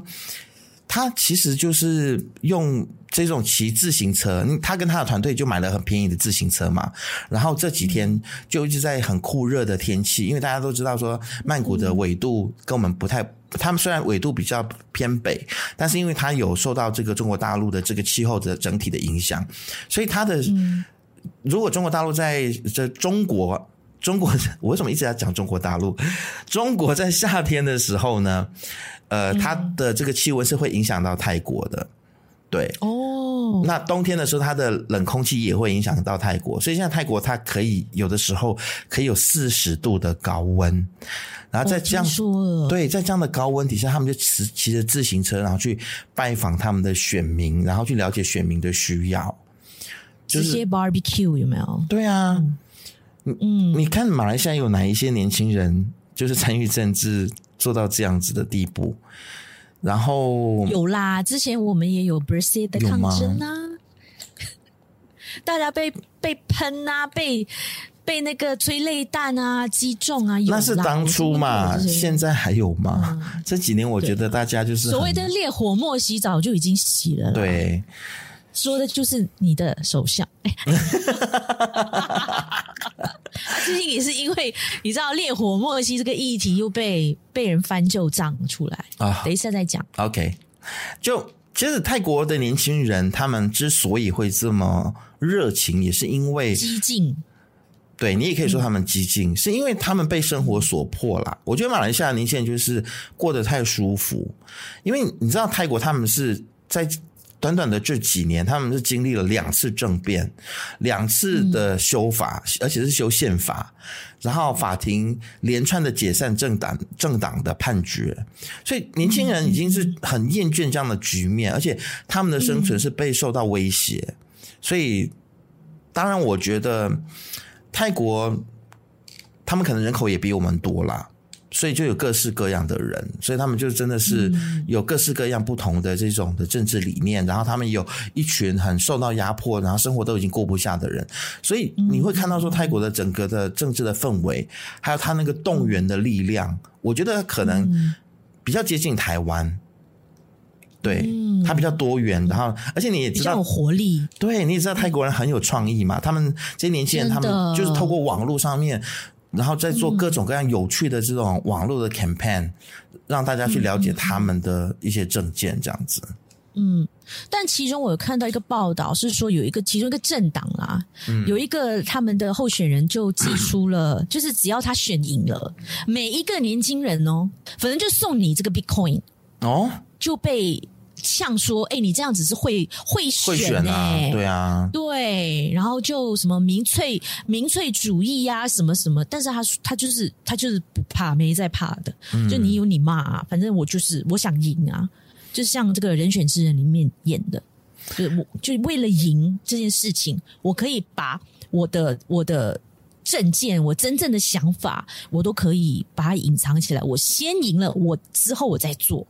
他其实就是用这种骑自行车，他跟他的团队就买了很便宜的自行车嘛，然后这几天就一直在很酷热的天气，因为大家都知道说曼谷的纬度跟我们不太，他们虽然纬度比较偏北，但是因为它有受到这个中国大陆的这个气候的整体的影响，所以它的。嗯如果中国大陆在这中国，中国 我为什么一直在讲中国大陆？中国在夏天的时候呢，呃，它的这个气温是会影响到泰国的，对哦。那冬天的时候，它的冷空气也会影响到泰国，所以现在泰国它可以有的时候可以有四十度的高温，然后在这样对，在这样的高温底下，他们就骑骑着自行车，然后去拜访他们的选民，然后去了解选民的需要。直接 barbecue 有没有？对啊，嗯，你看马来西亚有哪一些年轻人就是参与政治做到这样子的地步？然后有啦，之前我们也有 birthday 的抗争啊，大家被被喷啊，被被那个催泪弹啊击中啊，那是当初嘛，现在还有吗？嗯、这几年我觉得大家就是所谓的烈火莫洗澡就已经洗了。对。说的就是你的首相，最近也是因为你知道烈火莫西这个议题又被被人翻旧账出来啊，等一下再讲。OK，就其实泰国的年轻人他们之所以会这么热情，也是因为激进。对，你也可以说他们激进，嗯、是因为他们被生活所迫啦。我觉得马来西亚的年轻人就是过得太舒服，因为你知道泰国他们是在。短短的这几年，他们是经历了两次政变，两次的修法，而且是修宪法，然后法庭连串的解散政党政党的判决，所以年轻人已经是很厌倦这样的局面，而且他们的生存是被受到威胁，所以当然，我觉得泰国他们可能人口也比我们多啦。所以就有各式各样的人，所以他们就真的是有各式各样不同的这种的政治理念，然后他们有一群很受到压迫，然后生活都已经过不下的人，所以你会看到说泰国的整个的政治的氛围，还有他那个动员的力量，我觉得可能比较接近台湾，对，它比较多元，然后而且你也知道有活力，对，你也知道泰国人很有创意嘛，他们这些年轻人，他们就是透过网络上面。然后再做各种各样有趣的这种网络的 campaign，嗯、让大家去了解他们的一些政见，这样子。嗯，但其中我有看到一个报道，是说有一个其中一个政党啊，嗯、有一个他们的候选人就寄出了，就是只要他选赢了，每一个年轻人哦，反正就送你这个 Bitcoin 哦，就被。像说，哎、欸，你这样子是会会选哎、欸。啊，对啊，对，然后就什么民粹民粹主义呀、啊，什么什么，但是他他就是他就是不怕，没在怕的，嗯、就你有你骂啊，反正我就是我想赢啊，就像这个人选之人里面演的，就是我就为了赢这件事情，我可以把我的我的证件，我真正的想法，我都可以把它隐藏起来，我先赢了，我之后我再做。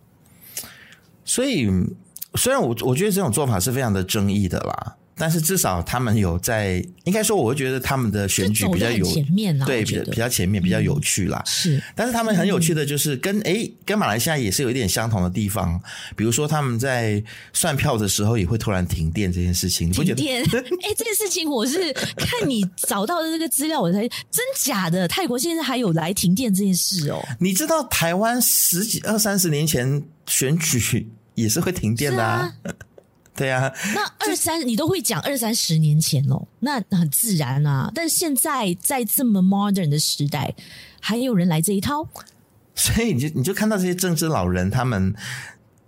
所以，虽然我我觉得这种做法是非常的争议的啦。但是至少他们有在，应该说我会觉得他们的选举比较有前面啦，对，比较比较前面，比较有趣啦。是，但是他们很有趣的就是跟诶跟马来西亚也是有一点相同的地方，比如说他们在算票的时候也会突然停电这件事情，你不觉得？停电？哎，这件事情我是看你找到的这个资料，我才真假的。泰国现在还有来停电这件事哦？你知道台湾十几二三十年前选举 也是会停电的啊？对呀、啊，那二三你都会讲二三十年前哦，那很自然啊。但是现在在这么 modern 的时代，还有人来这一套，所以你就你就看到这些政治老人他们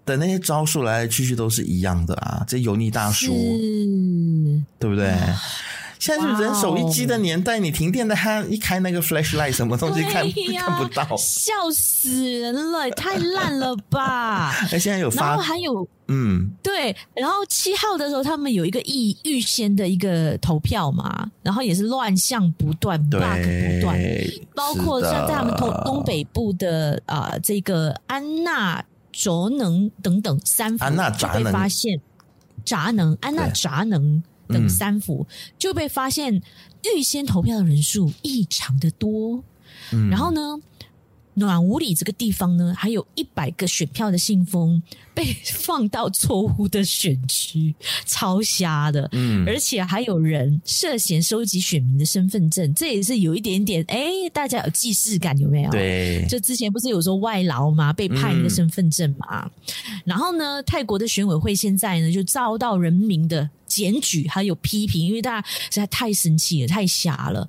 的那些招数来来去去都是一样的啊，这油腻大叔，是对不对？现在是人手一机的年代，你停电的，他一开那个 flashlight，什么东西看看不到，笑死人了，太烂了吧！哎，现在有发，然后还有，嗯，对，然后七号的时候，他们有一个预预先的一个投票嘛，然后也是乱象不断，bug 不断，包括像在他们东东北部的啊，这个安娜卓能等等三府就被发现，闸能安娜闸能。等三府就被发现预先投票的人数异常的多，嗯，然后呢，暖武里这个地方呢，还有一百个选票的信封被放到错误的选区，超瞎的。嗯，而且还有人涉嫌收集选民的身份证，这也是有一点点哎，大家有既视感有没有？对，就之前不是有说外劳嘛，被派一个身份证嘛，嗯、然后呢，泰国的选委会现在呢就遭到人民的。检举还有批评，因为大家实在太生气了，太瞎了，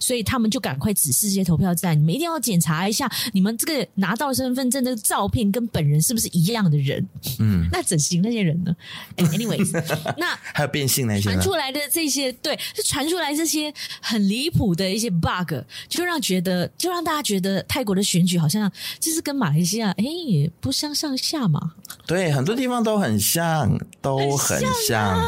所以他们就赶快指示这些投票站，你们一定要检查一下，你们这个拿到身份证的照片跟本人是不是一样的人？嗯，那整形那些人呢？Anyways，那还有变性那些传出来的这些，对，就传出来这些很离谱的一些 bug，就让觉得，就让大家觉得泰国的选举好像就是跟马来西亚，哎，也不相上下嘛。对，很多地方都很像，都很像。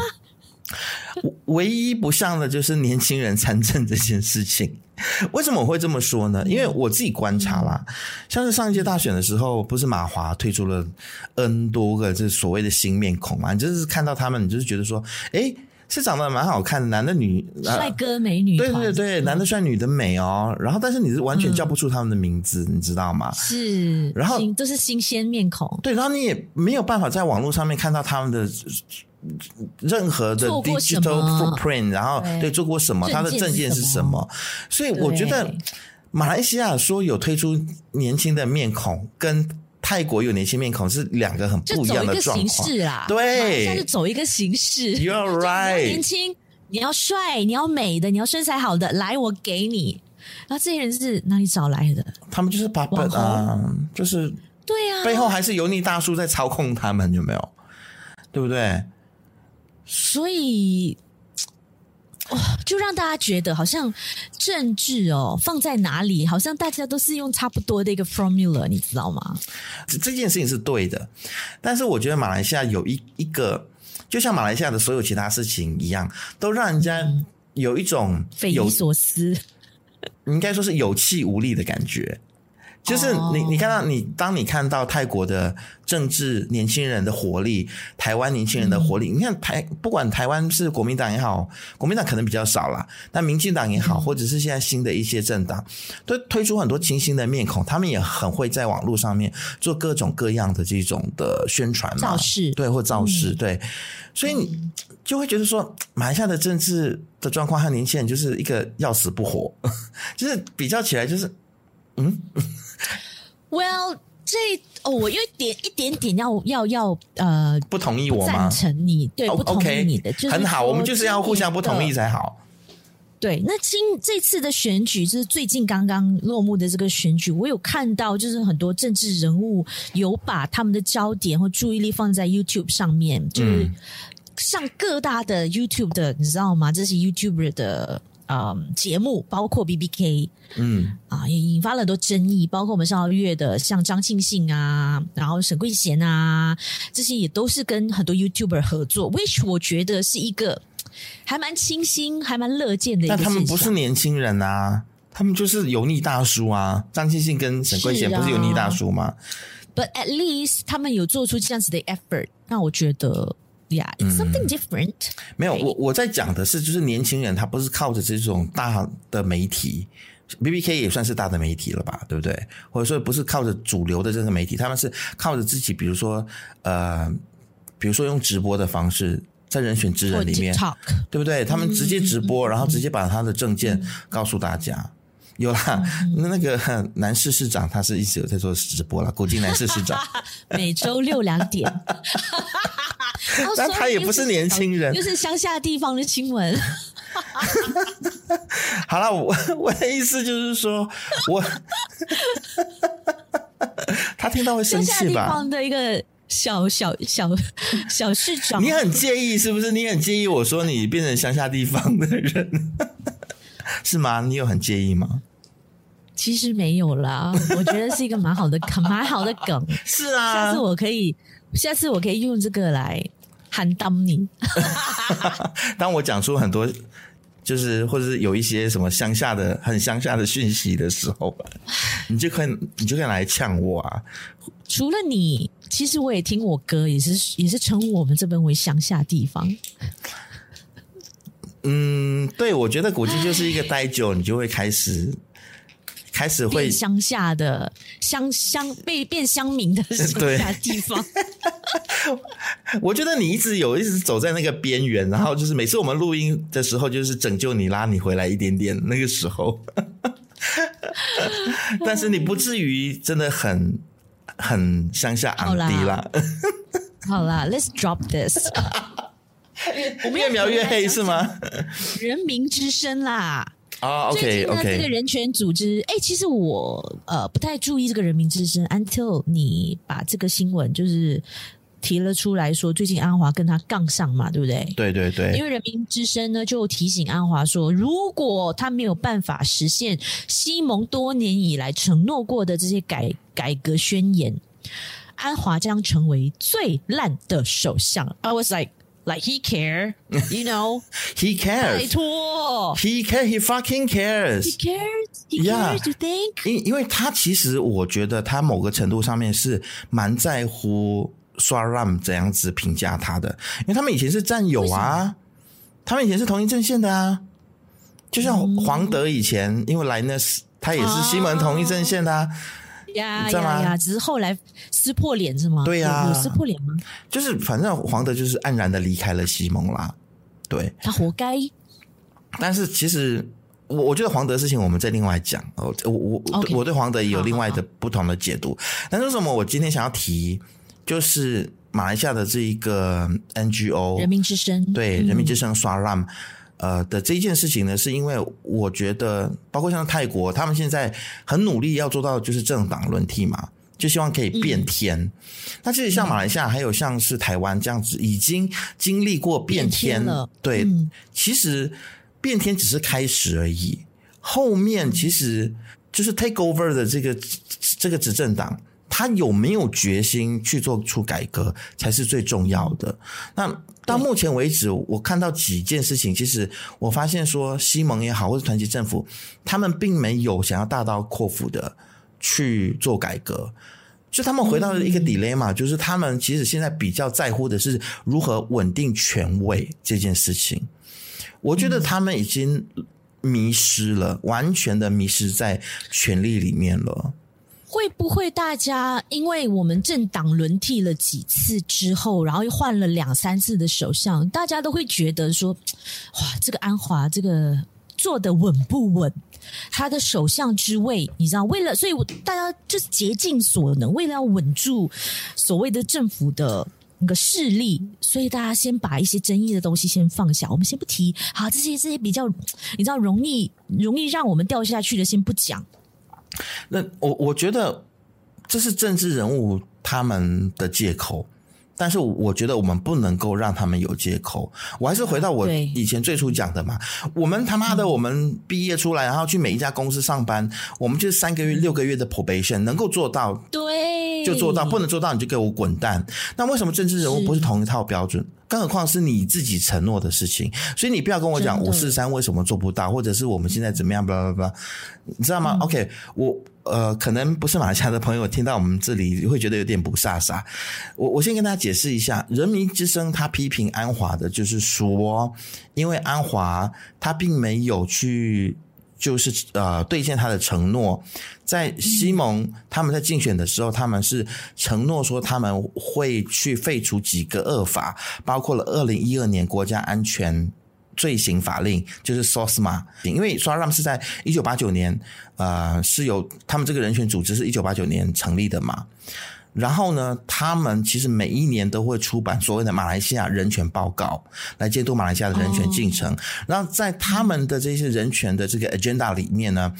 唯一不像的就是年轻人参政这件事情。为什么我会这么说呢？因为我自己观察啦，像是上一届大选的时候，不是马华推出了 N 多个这所谓的新面孔嘛？你就是看到他们，你就是觉得说，哎，是长得蛮好看的，男的女帅哥美女，对对对，男的帅，女的美哦。然后，但是你是完全叫不出他们的名字，你知道吗？是，然后都是新鲜面孔，对，然后你也没有办法在网络上面看到他们的。任何的 digital footprint，然后对做过什么，他的证件是什么？所以我觉得马来西亚说有推出年轻的面孔，跟泰国有年轻面孔是两个很不一样的状况。对，他就走一个形式。You're right，年轻，你要帅，你要美的，你要身材好的，来我给你。然后这些人是哪里找来的？他们就是 puppet 啊，就是对啊，背后还是油腻大叔在操控他们，有没有？对不对？所以。哇、哦，就让大家觉得好像政治哦放在哪里，好像大家都是用差不多的一个 formula，你知道吗？这这件事情是对的，但是我觉得马来西亚有一一个，就像马来西亚的所有其他事情一样，都让人家有一种匪夷所思，应该说是有气无力的感觉。就是你，你看到你，当你看到泰国的政治年轻人的活力，台湾年轻人的活力，你看台不管台湾是国民党也好，国民党可能比较少啦，但民进党也好，或者是现在新的一些政党，都推出很多清新的面孔，他们也很会在网络上面做各种各样的这种的宣传嘛，造势，对，或造势，对，所以你就会觉得说，马来西亚的政治的状况和年轻人就是一个要死不活，就是比较起来就是，嗯。Well，这哦，我有一点一点点要要要呃，不同意我吗？赞成你对，不同意你的，就是很好，我们就是要互相不同意才好。对，那今这次的选举就是最近刚刚落幕的这个选举，我有看到，就是很多政治人物有把他们的焦点或注意力放在 YouTube 上面，就是上各大的 YouTube 的，你知道吗？这些 YouTuber 的。嗯，节目包括 BBK，嗯啊，也引发了很多争议，包括我们上个月的像张庆信啊，然后沈桂贤啊，这些也都是跟很多 YouTuber 合作，which 我觉得是一个还蛮清新、还蛮乐见的一个。但他们不是年轻人啊，他们就是油腻大叔啊，张庆信跟沈桂贤不是油腻大叔吗？啊？But at least 他们有做出这样子的 effort，那我觉得。Yeah, it's something different. 嗯、没有，我我在讲的是，就是年轻人他不是靠着这种大的媒体，BBK 也算是大的媒体了吧，对不对？或者说不是靠着主流的这个媒体，他们是靠着自己，比如说呃，比如说用直播的方式，在人选之人里面，对不对？他们直接直播，嗯、然后直接把他的证件告诉大家。嗯、有啦，那、嗯、那个男士市长他是一直有在做直播啦，古今男士市长，每周六两点。但他也不是年轻人，就是乡下地方的新闻。好了，我我的意思就是说，我他听到会生气吧？乡下地方的一个小小小小市长，你很介意是不是？你很介意我说你变成乡下地方的人是吗？你有很介意吗？其实没有啦，我觉得是一个蛮好的梗，蛮好的梗。是啊，下次我可以，下次我可以用这个来。喊当你，当我讲出很多，就是或者是有一些什么乡下的很乡下的讯息的时候，你就可以你就可以来呛我啊！除了你，其实我也听我哥，也是也是称呼我们这边为乡下地方。嗯，对，我觉得古晋就是一个待久，你就会开始。开始会乡下的乡乡被变乡民的乡下地方，我觉得你一直有一直走在那个边缘，然后就是每次我们录音的时候，就是拯救你拉你回来一点点那个时候，但是你不至于真的很很乡下昂迪啦。好啦，Let's drop this，我们越描越黑是吗？人民之声啦。啊、oh，OK OK，这个人权组织，哎，其实我呃不太注意这个人民之声，until 你把这个新闻就是提了出来说，最近安华跟他杠上嘛，对不对？对对对。因为人民之声呢就提醒安华说，如果他没有办法实现西蒙多年以来承诺过的这些改改革宣言，安华将成为最烂的首相。I was like. Like he care, you know? he cares. 拜托，he care, he fucking cares. He cares, he cares. You think? 因因为他其实，我觉得他某个程度上面是蛮在乎 Swaram 怎样子评价他的，因为他们以前是战友啊，他们以前是同一阵线的啊，就像黄德以前，嗯、因为 Linus 他也是西门同一阵线的啊。呀呀呀！只是后来撕破脸是吗？对呀、啊，有撕破脸吗？就是反正黄德就是黯然的离开了西蒙啦。对，他活该。但是其实我我觉得黄德的事情我们再另外讲哦。我我、okay. 我对黄德也有另外的不同的解读。但是为什么我今天想要提，就是马来西亚的这一个 NGO 人民之声，对、嗯、人民之声刷 RAM。呃的这一件事情呢，是因为我觉得，包括像泰国，他们现在很努力要做到就是政党轮替嘛，就希望可以变天。嗯、那其实像马来西亚，还有像是台湾这样子，已经经历过变天，变天了。对，嗯、其实变天只是开始而已，后面其实就是 take over 的这个这个执政党，他有没有决心去做出改革，才是最重要的。那到目前为止，我看到几件事情，其实我发现说，西蒙也好，或者团结政府，他们并没有想要大刀阔斧的去做改革，就他们回到了一个 dilemma，就是他们其实现在比较在乎的是如何稳定权位这件事情。我觉得他们已经迷失了，完全的迷失在权力里面了。会不会大家因为我们政党轮替了几次之后，然后又换了两三次的首相，大家都会觉得说，哇，这个安华这个做的稳不稳？他的首相之位，你知道，为了所以大家就是竭尽所能，为了要稳住所谓的政府的那个势力，所以大家先把一些争议的东西先放下，我们先不提。好，这些这些比较你知道容易容易让我们掉下去的，先不讲。那我我觉得这是政治人物他们的借口，但是我觉得我们不能够让他们有借口。我还是回到我以前最初讲的嘛，我们他妈的，我们毕业出来，然后去每一家公司上班，我们就是三个月、六个月的 probation，能够做到，对，就做到，不能做到你就给我滚蛋。那为什么政治人物不是同一套标准？更何况是你自己承诺的事情，所以你不要跟我讲五四三为什么做不到，或者是我们现在怎么样，巴拉巴拉，你知道吗？嗯，OK，我呃，可能不是马来西亚的朋友听到我们这里会觉得有点不飒飒。我我先跟大家解释一下，人民之声他批评安华的就是说，因为安华他并没有去。就是呃兑现他的承诺，在西蒙他们在竞选的时候，他们是承诺说他们会去废除几个恶法，包括了二零一二年国家安全罪行法令，就是 SOSMA。因为 SORAM 是在一九八九年，呃，是由他们这个人权组织是一九八九年成立的嘛。然后呢，他们其实每一年都会出版所谓的马来西亚人权报告，来监督马来西亚的人权进程。Oh. 然后在他们的这些人权的这个 agenda 里面呢，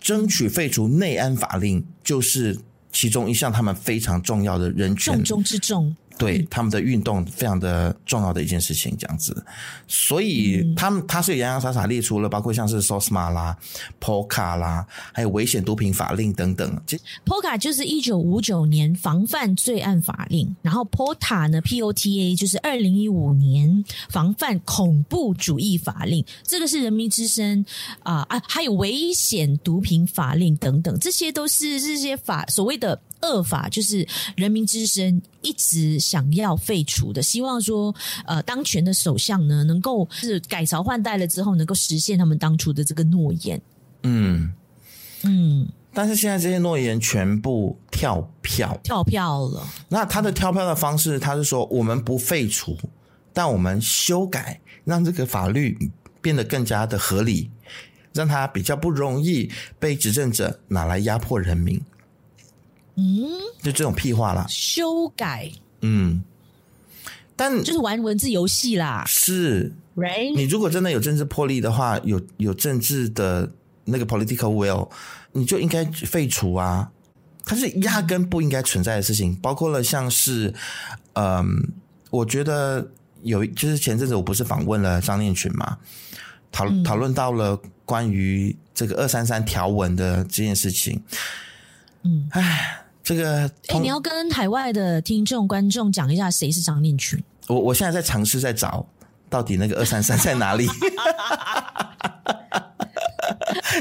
争取废除内安法令，就是其中一项他们非常重要的人权重中之重。对他们的运动非常的重要的一件事情，这样子，所以他们他是洋洋洒洒列出了，包括像是 SOSMA 啦、POCA 啦，还有危险毒品法令等等。POCA 就是一九五九年防范罪案法令，然后 POTA 呢，POTA 就是二零一五年防范恐怖主义法令，这个是人民之声啊啊，还有危险毒品法令等等，这些都是这些法所谓的。恶法就是人民之声一直想要废除的，希望说，呃，当权的首相呢，能够是改朝换代了之后，能够实现他们当初的这个诺言。嗯嗯，但是现在这些诺言全部跳票，跳票了。那他的跳票的方式，他是说我们不废除，但我们修改，让这个法律变得更加的合理，让他比较不容易被执政者拿来压迫人民。嗯，就这种屁话啦，修改，嗯，但就是玩文字游戏啦。是，right？你如果真的有政治魄力的话，有有政治的那个 political will，你就应该废除啊。它是压根不应该存在的事情，包括了像是，嗯，我觉得有，就是前阵子我不是访问了张念群嘛，讨讨论到了关于这个二三三条文的这件事情，嗯，唉。这个，哎、欸，你要跟海外的听众观众讲一下谁是张念群？我我现在在尝试在找到底那个二三三 在哪里。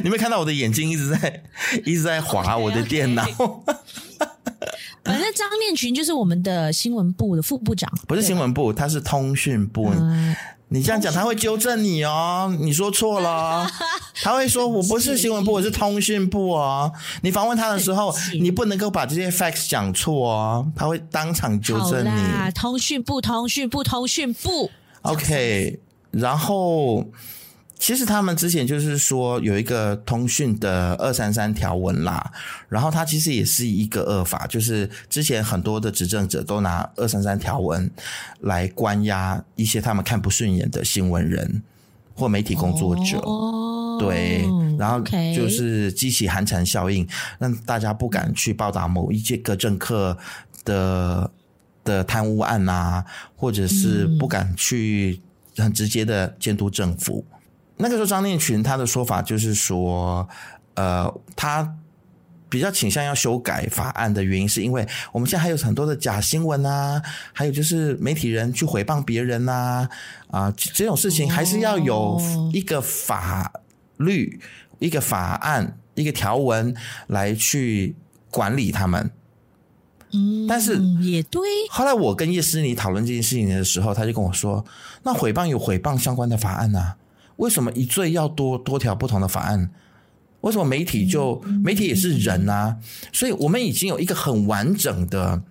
你没看到我的眼睛一直在一直在划我的电脑？反正张念群就是我们的新闻部的副部长，不是新闻部，他是通讯部。嗯你这样讲，他会纠正你哦。你说错了，他会说：“我不是新闻部，我是通讯部哦。”你访问他的时候，你不能够把这些 facts 讲错哦。他会当场纠正你。通讯部，通讯部，通讯部。OK，然后。其实他们之前就是说有一个通讯的二三三条文啦，然后它其实也是一个恶法，就是之前很多的执政者都拿二三三条文来关押一些他们看不顺眼的新闻人或媒体工作者。对，然后就是激起寒蝉效应，让大家不敢去报答某一些个政客的的贪污案啊，或者是不敢去很直接的监督政府。嗯、那个时候，张念群他的说法就是说，呃，他。比较倾向要修改法案的原因，是因为我们现在还有很多的假新闻啊，还有就是媒体人去诽谤别人呐，啊，啊，这种事情还是要有一个法律、一个法案、一个条文来去管理他们。嗯，但是也对。后来我跟叶诗妮讨论这件事情的时候，他就跟我说：“那诽谤有诽谤相关的法案啊，为什么一罪要多多条不同的法案？”为什么媒体就媒体也是人啊？所以我们已经有一个很完整的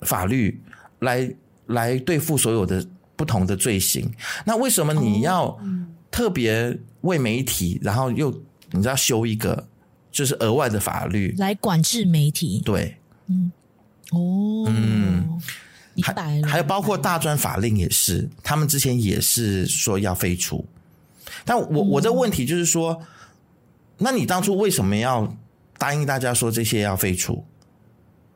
法律来来对付所有的不同的罪行。那为什么你要特别为媒体，然后又你知道修一个就是额外的法律来管制媒体？对，嗯，哦，嗯，还还有包括大专法令也是，他们之前也是说要废除。但我我的问题就是说。那你当初为什么要答应大家说这些要废除？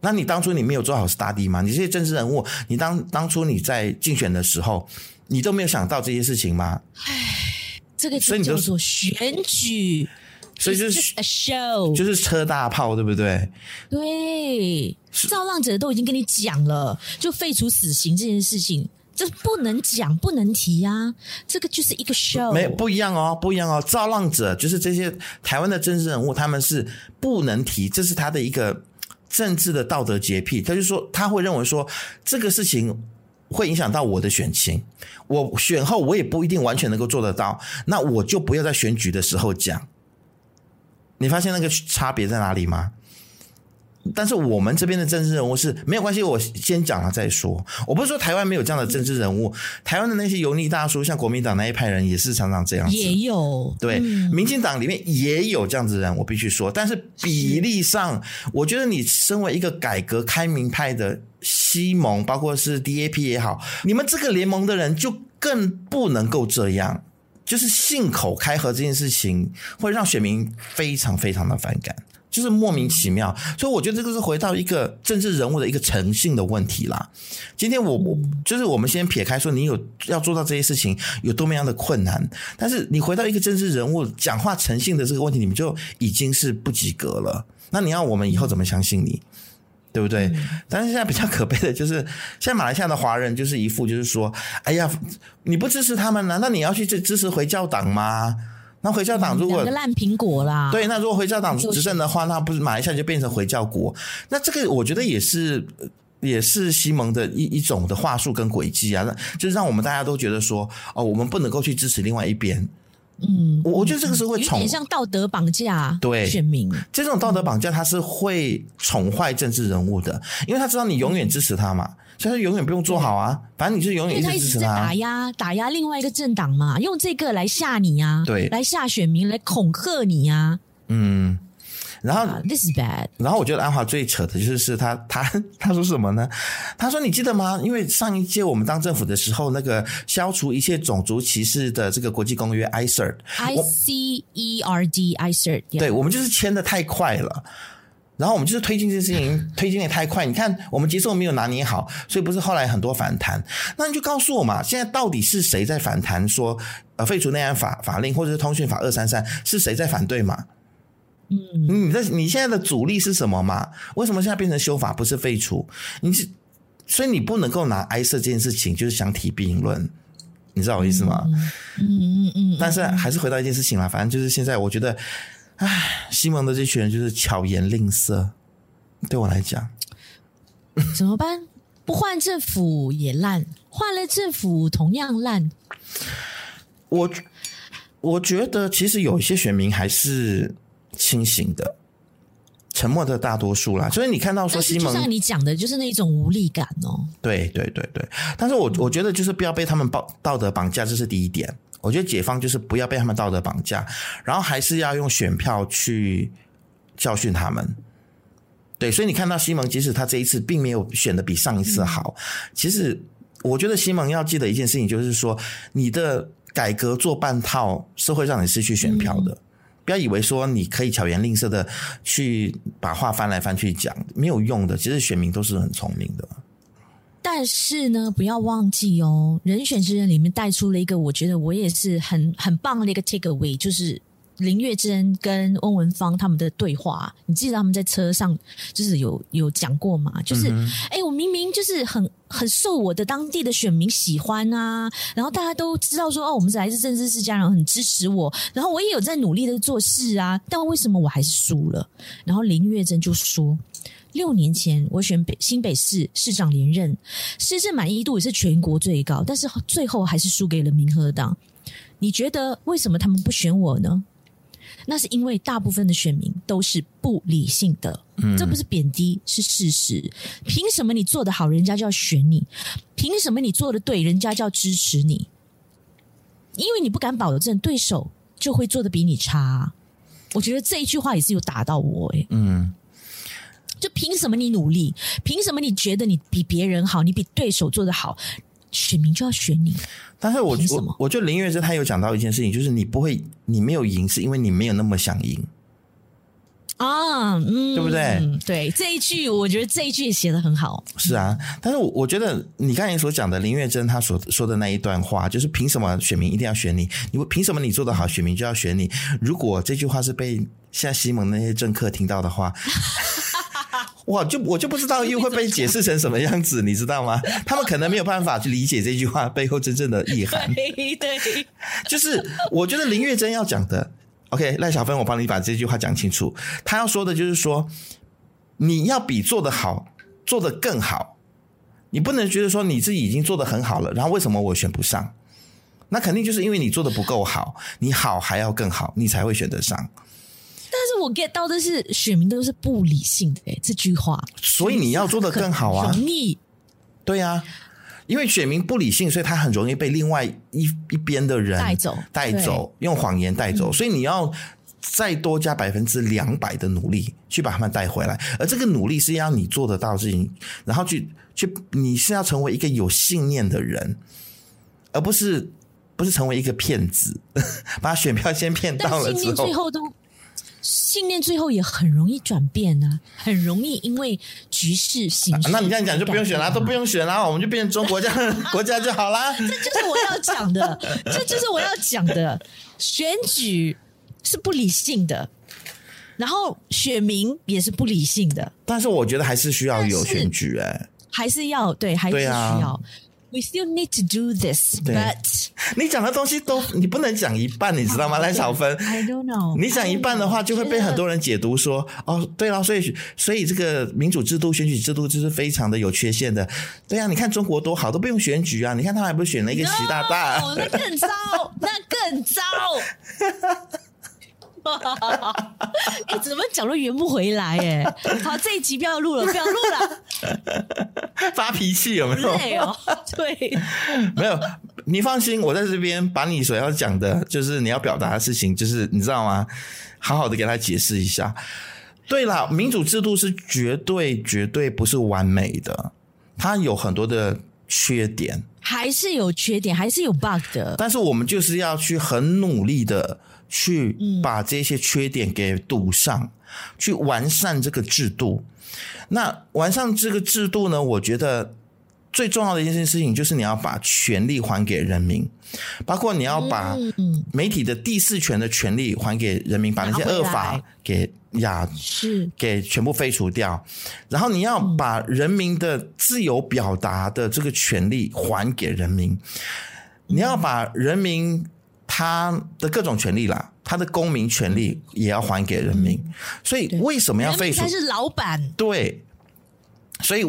那你当初你没有做好 study 吗？你这些政治人物，你当当初你在竞选的时候，你都没有想到这些事情吗？唉，这个就叫做选举，所以就是 a show，就是车大炮，对不对？对，造浪者都已经跟你讲了，就废除死刑这件事情。这不能讲，不能提呀、啊！这个就是一个 show，没不一样哦，不一样哦。造浪者就是这些台湾的政治人物，他们是不能提，这是他的一个政治的道德洁癖。他就说他会认为说这个事情会影响到我的选情，我选后我也不一定完全能够做得到，那我就不要在选举的时候讲。你发现那个差别在哪里吗？但是我们这边的政治人物是没有关系，我先讲了再说。我不是说台湾没有这样的政治人物，台湾的那些油腻大叔，像国民党那一派人也是常常这样子，也有对，嗯、民进党里面也有这样子的人，我必须说。但是比例上，我觉得你身为一个改革开明派的西盟，包括是 DAP 也好，你们这个联盟的人就更不能够这样，就是信口开河这件事情会让选民非常非常的反感。就是莫名其妙，所以我觉得这个是回到一个政治人物的一个诚信的问题啦。今天我我就是我们先撇开说你有要做到这些事情有多么样的困难，但是你回到一个政治人物讲话诚信的这个问题，你们就已经是不及格了。那你要我们以后怎么相信你？对不对？但是现在比较可悲的就是，现在马来西亚的华人就是一副就是说，哎呀，你不支持他们，难道你要去支支持回教党吗？那回教党如果烂苹果啦，对，那如果回教党执政的话，那不是马来西亚就变成回教国？那这个我觉得也是，也是西蒙的一一种的话术跟诡计啊，那就是让我们大家都觉得说，哦，我们不能够去支持另外一边。嗯，我我觉得这个是会宠，有点像道德绑架对选民。这种道德绑架，他是会宠坏政治人物的，因为他知道你永远支持他嘛。所以他永远不用做好啊，反正你是永远支持他，他一直在打压打压另外一个政党嘛，用这个来吓你啊，对，来吓选民，来恐吓你啊。嗯，然后、uh,，this is bad。然后我觉得安华最扯的就是是他他他说什么呢？他说你记得吗？因为上一届我们当政府的时候，那个消除一切种族歧视的这个国际公约 ICERD，I C E R D ICERT，对我们就是签的太快了。然后我们就是推进这件事情，推进的太快。你看，我们节奏没有拿捏好，所以不是后来很多反弹。那你就告诉我嘛，现在到底是谁在反弹？说呃废除内安法法令，或者是通讯法二三三，是谁在反对嘛？嗯，你在你现在的阻力是什么嘛？为什么现在变成修法不是废除？你是所以你不能够拿 ICERT 这件事情就是相提并论，你知道我意思吗？嗯嗯嗯。但是还是回到一件事情啦，反正就是现在我觉得。唉，西蒙的这群人就是巧言令色，对我来讲，怎么办？不换政府也烂，换了政府同样烂。我我觉得其实有一些选民还是清醒的，沉默的大多数啦。所以你看到说西蒙，就像你讲的，就是那种无力感哦。对对对对，但是我我觉得就是不要被他们道道德绑架，这是第一点。我觉得解放就是不要被他们道德绑架，然后还是要用选票去教训他们。对，所以你看到西蒙，即使他这一次并没有选的比上一次好，其实我觉得西蒙要记得一件事情，就是说你的改革做半套，是会让你失去选票的。嗯、不要以为说你可以巧言令色的去把话翻来翻去讲，没有用的。其实选民都是很聪明的。但是呢，不要忘记哦，人选之人里面带出了一个，我觉得我也是很很棒的一个 take away，就是。林月珍跟翁文芳他们的对话，你记得他们在车上就是有有讲过吗？就是，哎、嗯欸，我明明就是很很受我的当地的选民喜欢啊，然后大家都知道说，哦，我们是来自政治世家，然后很支持我，然后我也有在努力的做事啊，但为什么我还是输了？然后林月珍就说，六年前我选北新北市市长连任，施政满意度也是全国最高，但是最后还是输给了民和党。你觉得为什么他们不选我呢？那是因为大部分的选民都是不理性的，嗯，这不是贬低，是事实。凭什么你做得好，人家就要选你？凭什么你做得对，人家就要支持你？因为你不敢保证对手就会做得比你差。我觉得这一句话也是有打到我，欸，诶嗯，就凭什么你努力？凭什么你觉得你比别人好？你比对手做得好？选民就要选你，但是我我我觉得林月珍他有讲到一件事情，就是你不会，你没有赢，是因为你没有那么想赢啊，嗯，对不对？对，这一句我觉得这一句写的很好。是啊，但是我我觉得你刚才所讲的林月珍她所说的那一段话，就是凭什么选民一定要选你？你凭什么你做得好，选民就要选你？如果这句话是被像西蒙那些政客听到的话。哇，就我就不知道又会被解释成什么样子，你知道吗？他们可能没有办法去理解这句话背后真正的意涵。对，对，就是我觉得林月珍要讲的，OK，赖小芬，我帮你把这句话讲清楚。他要说的就是说，你要比做得好，做得更好。你不能觉得说你自己已经做得很好了，然后为什么我选不上？那肯定就是因为你做的不够好，你好还要更好，你才会选得上。但是我 get 到的是选民都是不理性的哎，这句话，所以你要做的更好啊，容易，对啊，因为选民不理性，所以他很容易被另外一一边的人带走，带走，用谎言带走，所以你要再多加百分之两百的努力去把他们带回来，而这个努力是要你做得到的事情，然后去去，你是要成为一个有信念的人，而不是不是成为一个骗子，把选票先骗到了之后，最后都。信念最后也很容易转变啊，很容易因为局势形势、啊。那你这样讲就不用选啦，都不用选啦，我们就变成中国这样 国家就好啦。这就是我要讲的，这就是我要讲的。选举是不理性的，然后选民也是不理性的。但是我觉得还是需要有选举哎、欸，还是要对，还是需要。We still need to do this, but 你讲的东西都你不能讲一半，你知道吗？赖小芬，I don't know。你讲一半的话，就会被很多人解读说，哦，对了，所以所以这个民主制度、选举制度就是非常的有缺陷的。对呀、啊，你看中国多好，都不用选举啊！你看他还不是选了一个习大大？No, 那更糟，那更糟。哈哈哈！哎，怎么讲都圆不回来哎。好，这一集不要录了，不要录了。发脾气有没有？对，没有。你放心，我在这边把你所要讲的，就是你要表达的事情，就是你知道吗？好好的给他解释一下。对了，民主制度是绝对绝对不是完美的，它有很多的缺点，还是有缺点，还是有 bug 的。但是我们就是要去很努力的。去把这些缺点给堵上，嗯、去完善这个制度。那完善这个制度呢？我觉得最重要的一件事情就是你要把权力还给人民，包括你要把媒体的第四权的权利还给人民，把那些恶法给压是给全部废除掉。然后你要把人民的自由表达的这个权利还给人民，你要把人民。他的各种权利啦，他的公民权利也要还给人民，所以为什么要废除？他是老板，对。所以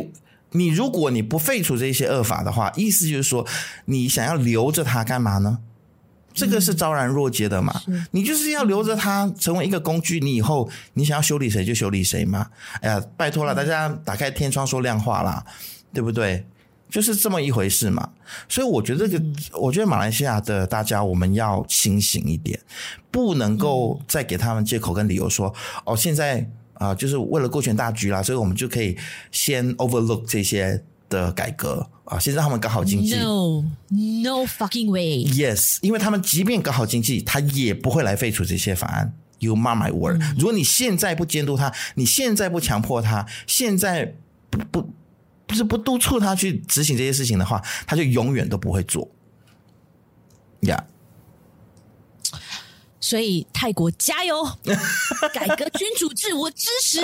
你如果你不废除这些恶法的话，意思就是说，你想要留着他干嘛呢？这个是昭然若揭的嘛。你就是要留着它成为一个工具，你以后你想要修理谁就修理谁嘛。哎呀，拜托了，大家打开天窗说亮话啦，对不对？就是这么一回事嘛，所以我觉得这个，我觉得马来西亚的大家我们要清醒一点，不能够再给他们借口跟理由说，哦，现在啊，就是为了顾全大局啦，所以我们就可以先 overlook 这些的改革啊，现在他们搞好经济。No, no fucking way. Yes，因为他们即便搞好经济，他也不会来废除这些法案。You mark my word，嗯，如果你现在不监督他，你现在不强迫他，现在不不不是不督促他去执行这些事情的话，他就永远都不会做。呀、yeah.，所以泰国加油，改革君主制，我支持。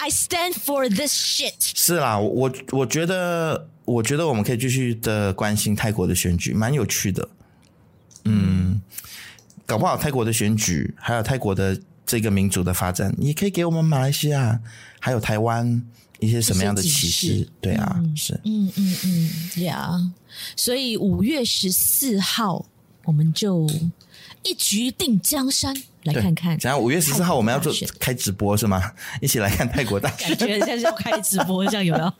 I stand for this shit。是啦，我我觉得，我觉得我们可以继续的关心泰国的选举，蛮有趣的。嗯，搞不好泰国的选举，还有泰国的这个民主的发展，也可以给我们马来西亚还有台湾一些什么样的启示？对啊，嗯、是，嗯嗯嗯，Yeah。所以五月十四号，我们就一局定江山。来看看，然后五月十四号我们要做开直播是吗？一起来看泰国大选，感觉像是要开直播，这样有没有？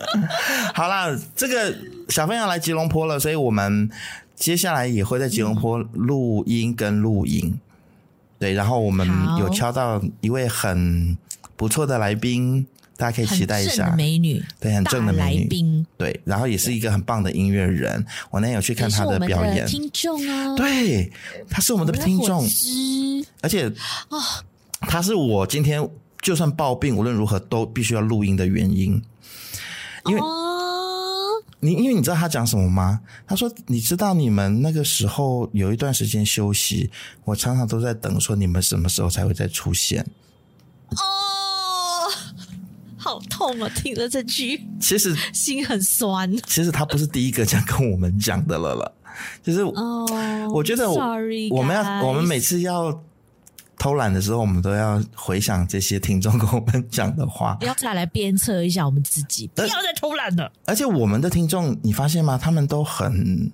好啦，这个小朋友来吉隆坡了，所以我们接下来也会在吉隆坡录音跟录影。对，然后我们有敲到一位很不错的来宾。大家可以期待一下，美女，对，很正的美女，对，然后也是一个很棒的音乐人。我那天有去看他的表演，听众啊，对，他是我们的听众，而且啊，他是我今天就算抱病，无论如何都必须要录音的原因。因为，你因为你知道他讲什么吗？他说：“你知道你们那个时候有一段时间休息，我常常都在等，说你们什么时候才会再出现。”好痛啊！听了这句，其实心很酸。其实他不是第一个这样跟我们讲的了了。就是，哦，我觉得我我们要我们每次要偷懒的时候，我们都要回想这些听众跟我们讲的话，要再来鞭策一下我们自己，不要再偷懒了。而且我们的听众，你发现吗？他们都很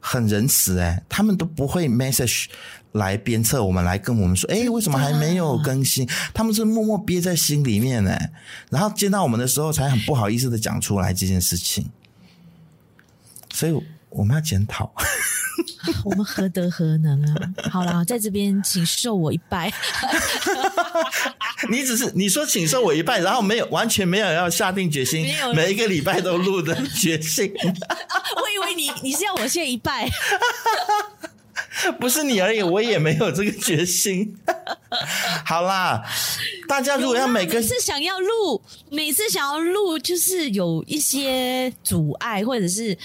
很仁慈哎，他们都不会 message。来鞭策我们，来跟我们说，哎，为什么还没有更新？他们是默默憋在心里面呢，然后见到我们的时候，才很不好意思的讲出来这件事情。所以我们要检讨，我们何德何能啊？好啦，在这边请受我一拜。你只是你说请受我一拜，然后没有完全没有要下定决心，每一个礼拜都录的决心。我以为你你是要我先一拜。不是你而已，我也没有这个决心。好啦，大家如果要每个次想要录，每次想要录，就是有一些阻碍，或者是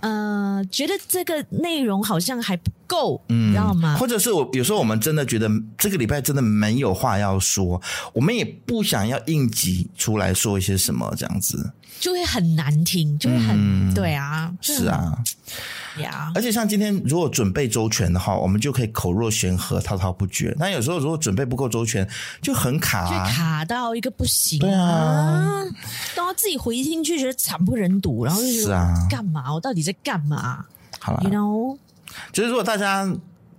呃，觉得这个内容好像还不够，嗯，知道吗？或者是我有时候我们真的觉得这个礼拜真的没有话要说，我们也不想要应急出来说一些什么，这样子就会很难听，就会很、嗯、对啊，是啊。而且像今天如果准备周全的话，我们就可以口若悬河、滔滔不绝。但有时候如果准备不够周全，就很卡、啊，就卡到一个不行、啊。对啊，然后自己回听，去觉得惨不忍睹，然后就觉得是啊，干嘛？我到底在干嘛？好了，you know，就是如果大家。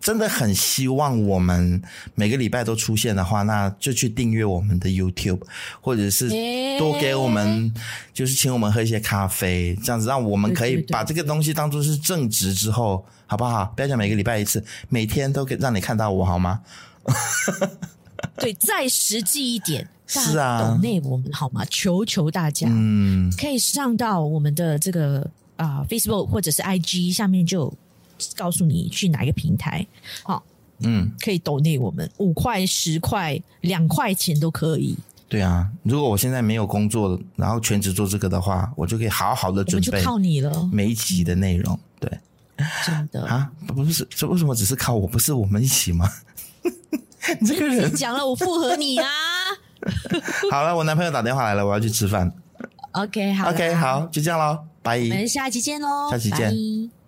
真的很希望我们每个礼拜都出现的话，那就去订阅我们的 YouTube，或者是多给我们，就是请我们喝一些咖啡，这样子让我们可以把这个东西当做是正职之后，好不好？不要讲每个礼拜一次，每天都给让你看到我好吗？对，再实际一点，是啊，懂内我们好吗？求求大家，嗯，可以上到我们的这个啊、呃、Facebook 或者是 IG 下面就。告诉你去哪一个平台，好、哦，嗯，可以抖内我们五块、十块、两块钱都可以。对啊，如果我现在没有工作，然后全职做这个的话，我就可以好好的准备，就靠你了。每一集的内容，对，真的啊，不是，这为什么只是靠我？不是我们一起吗？你这个人讲了，我附和你啊。好了，我男朋友打电话来了，我要去吃饭。OK，好，OK，好，就这样喽，拜。我们下期见喽，下期见。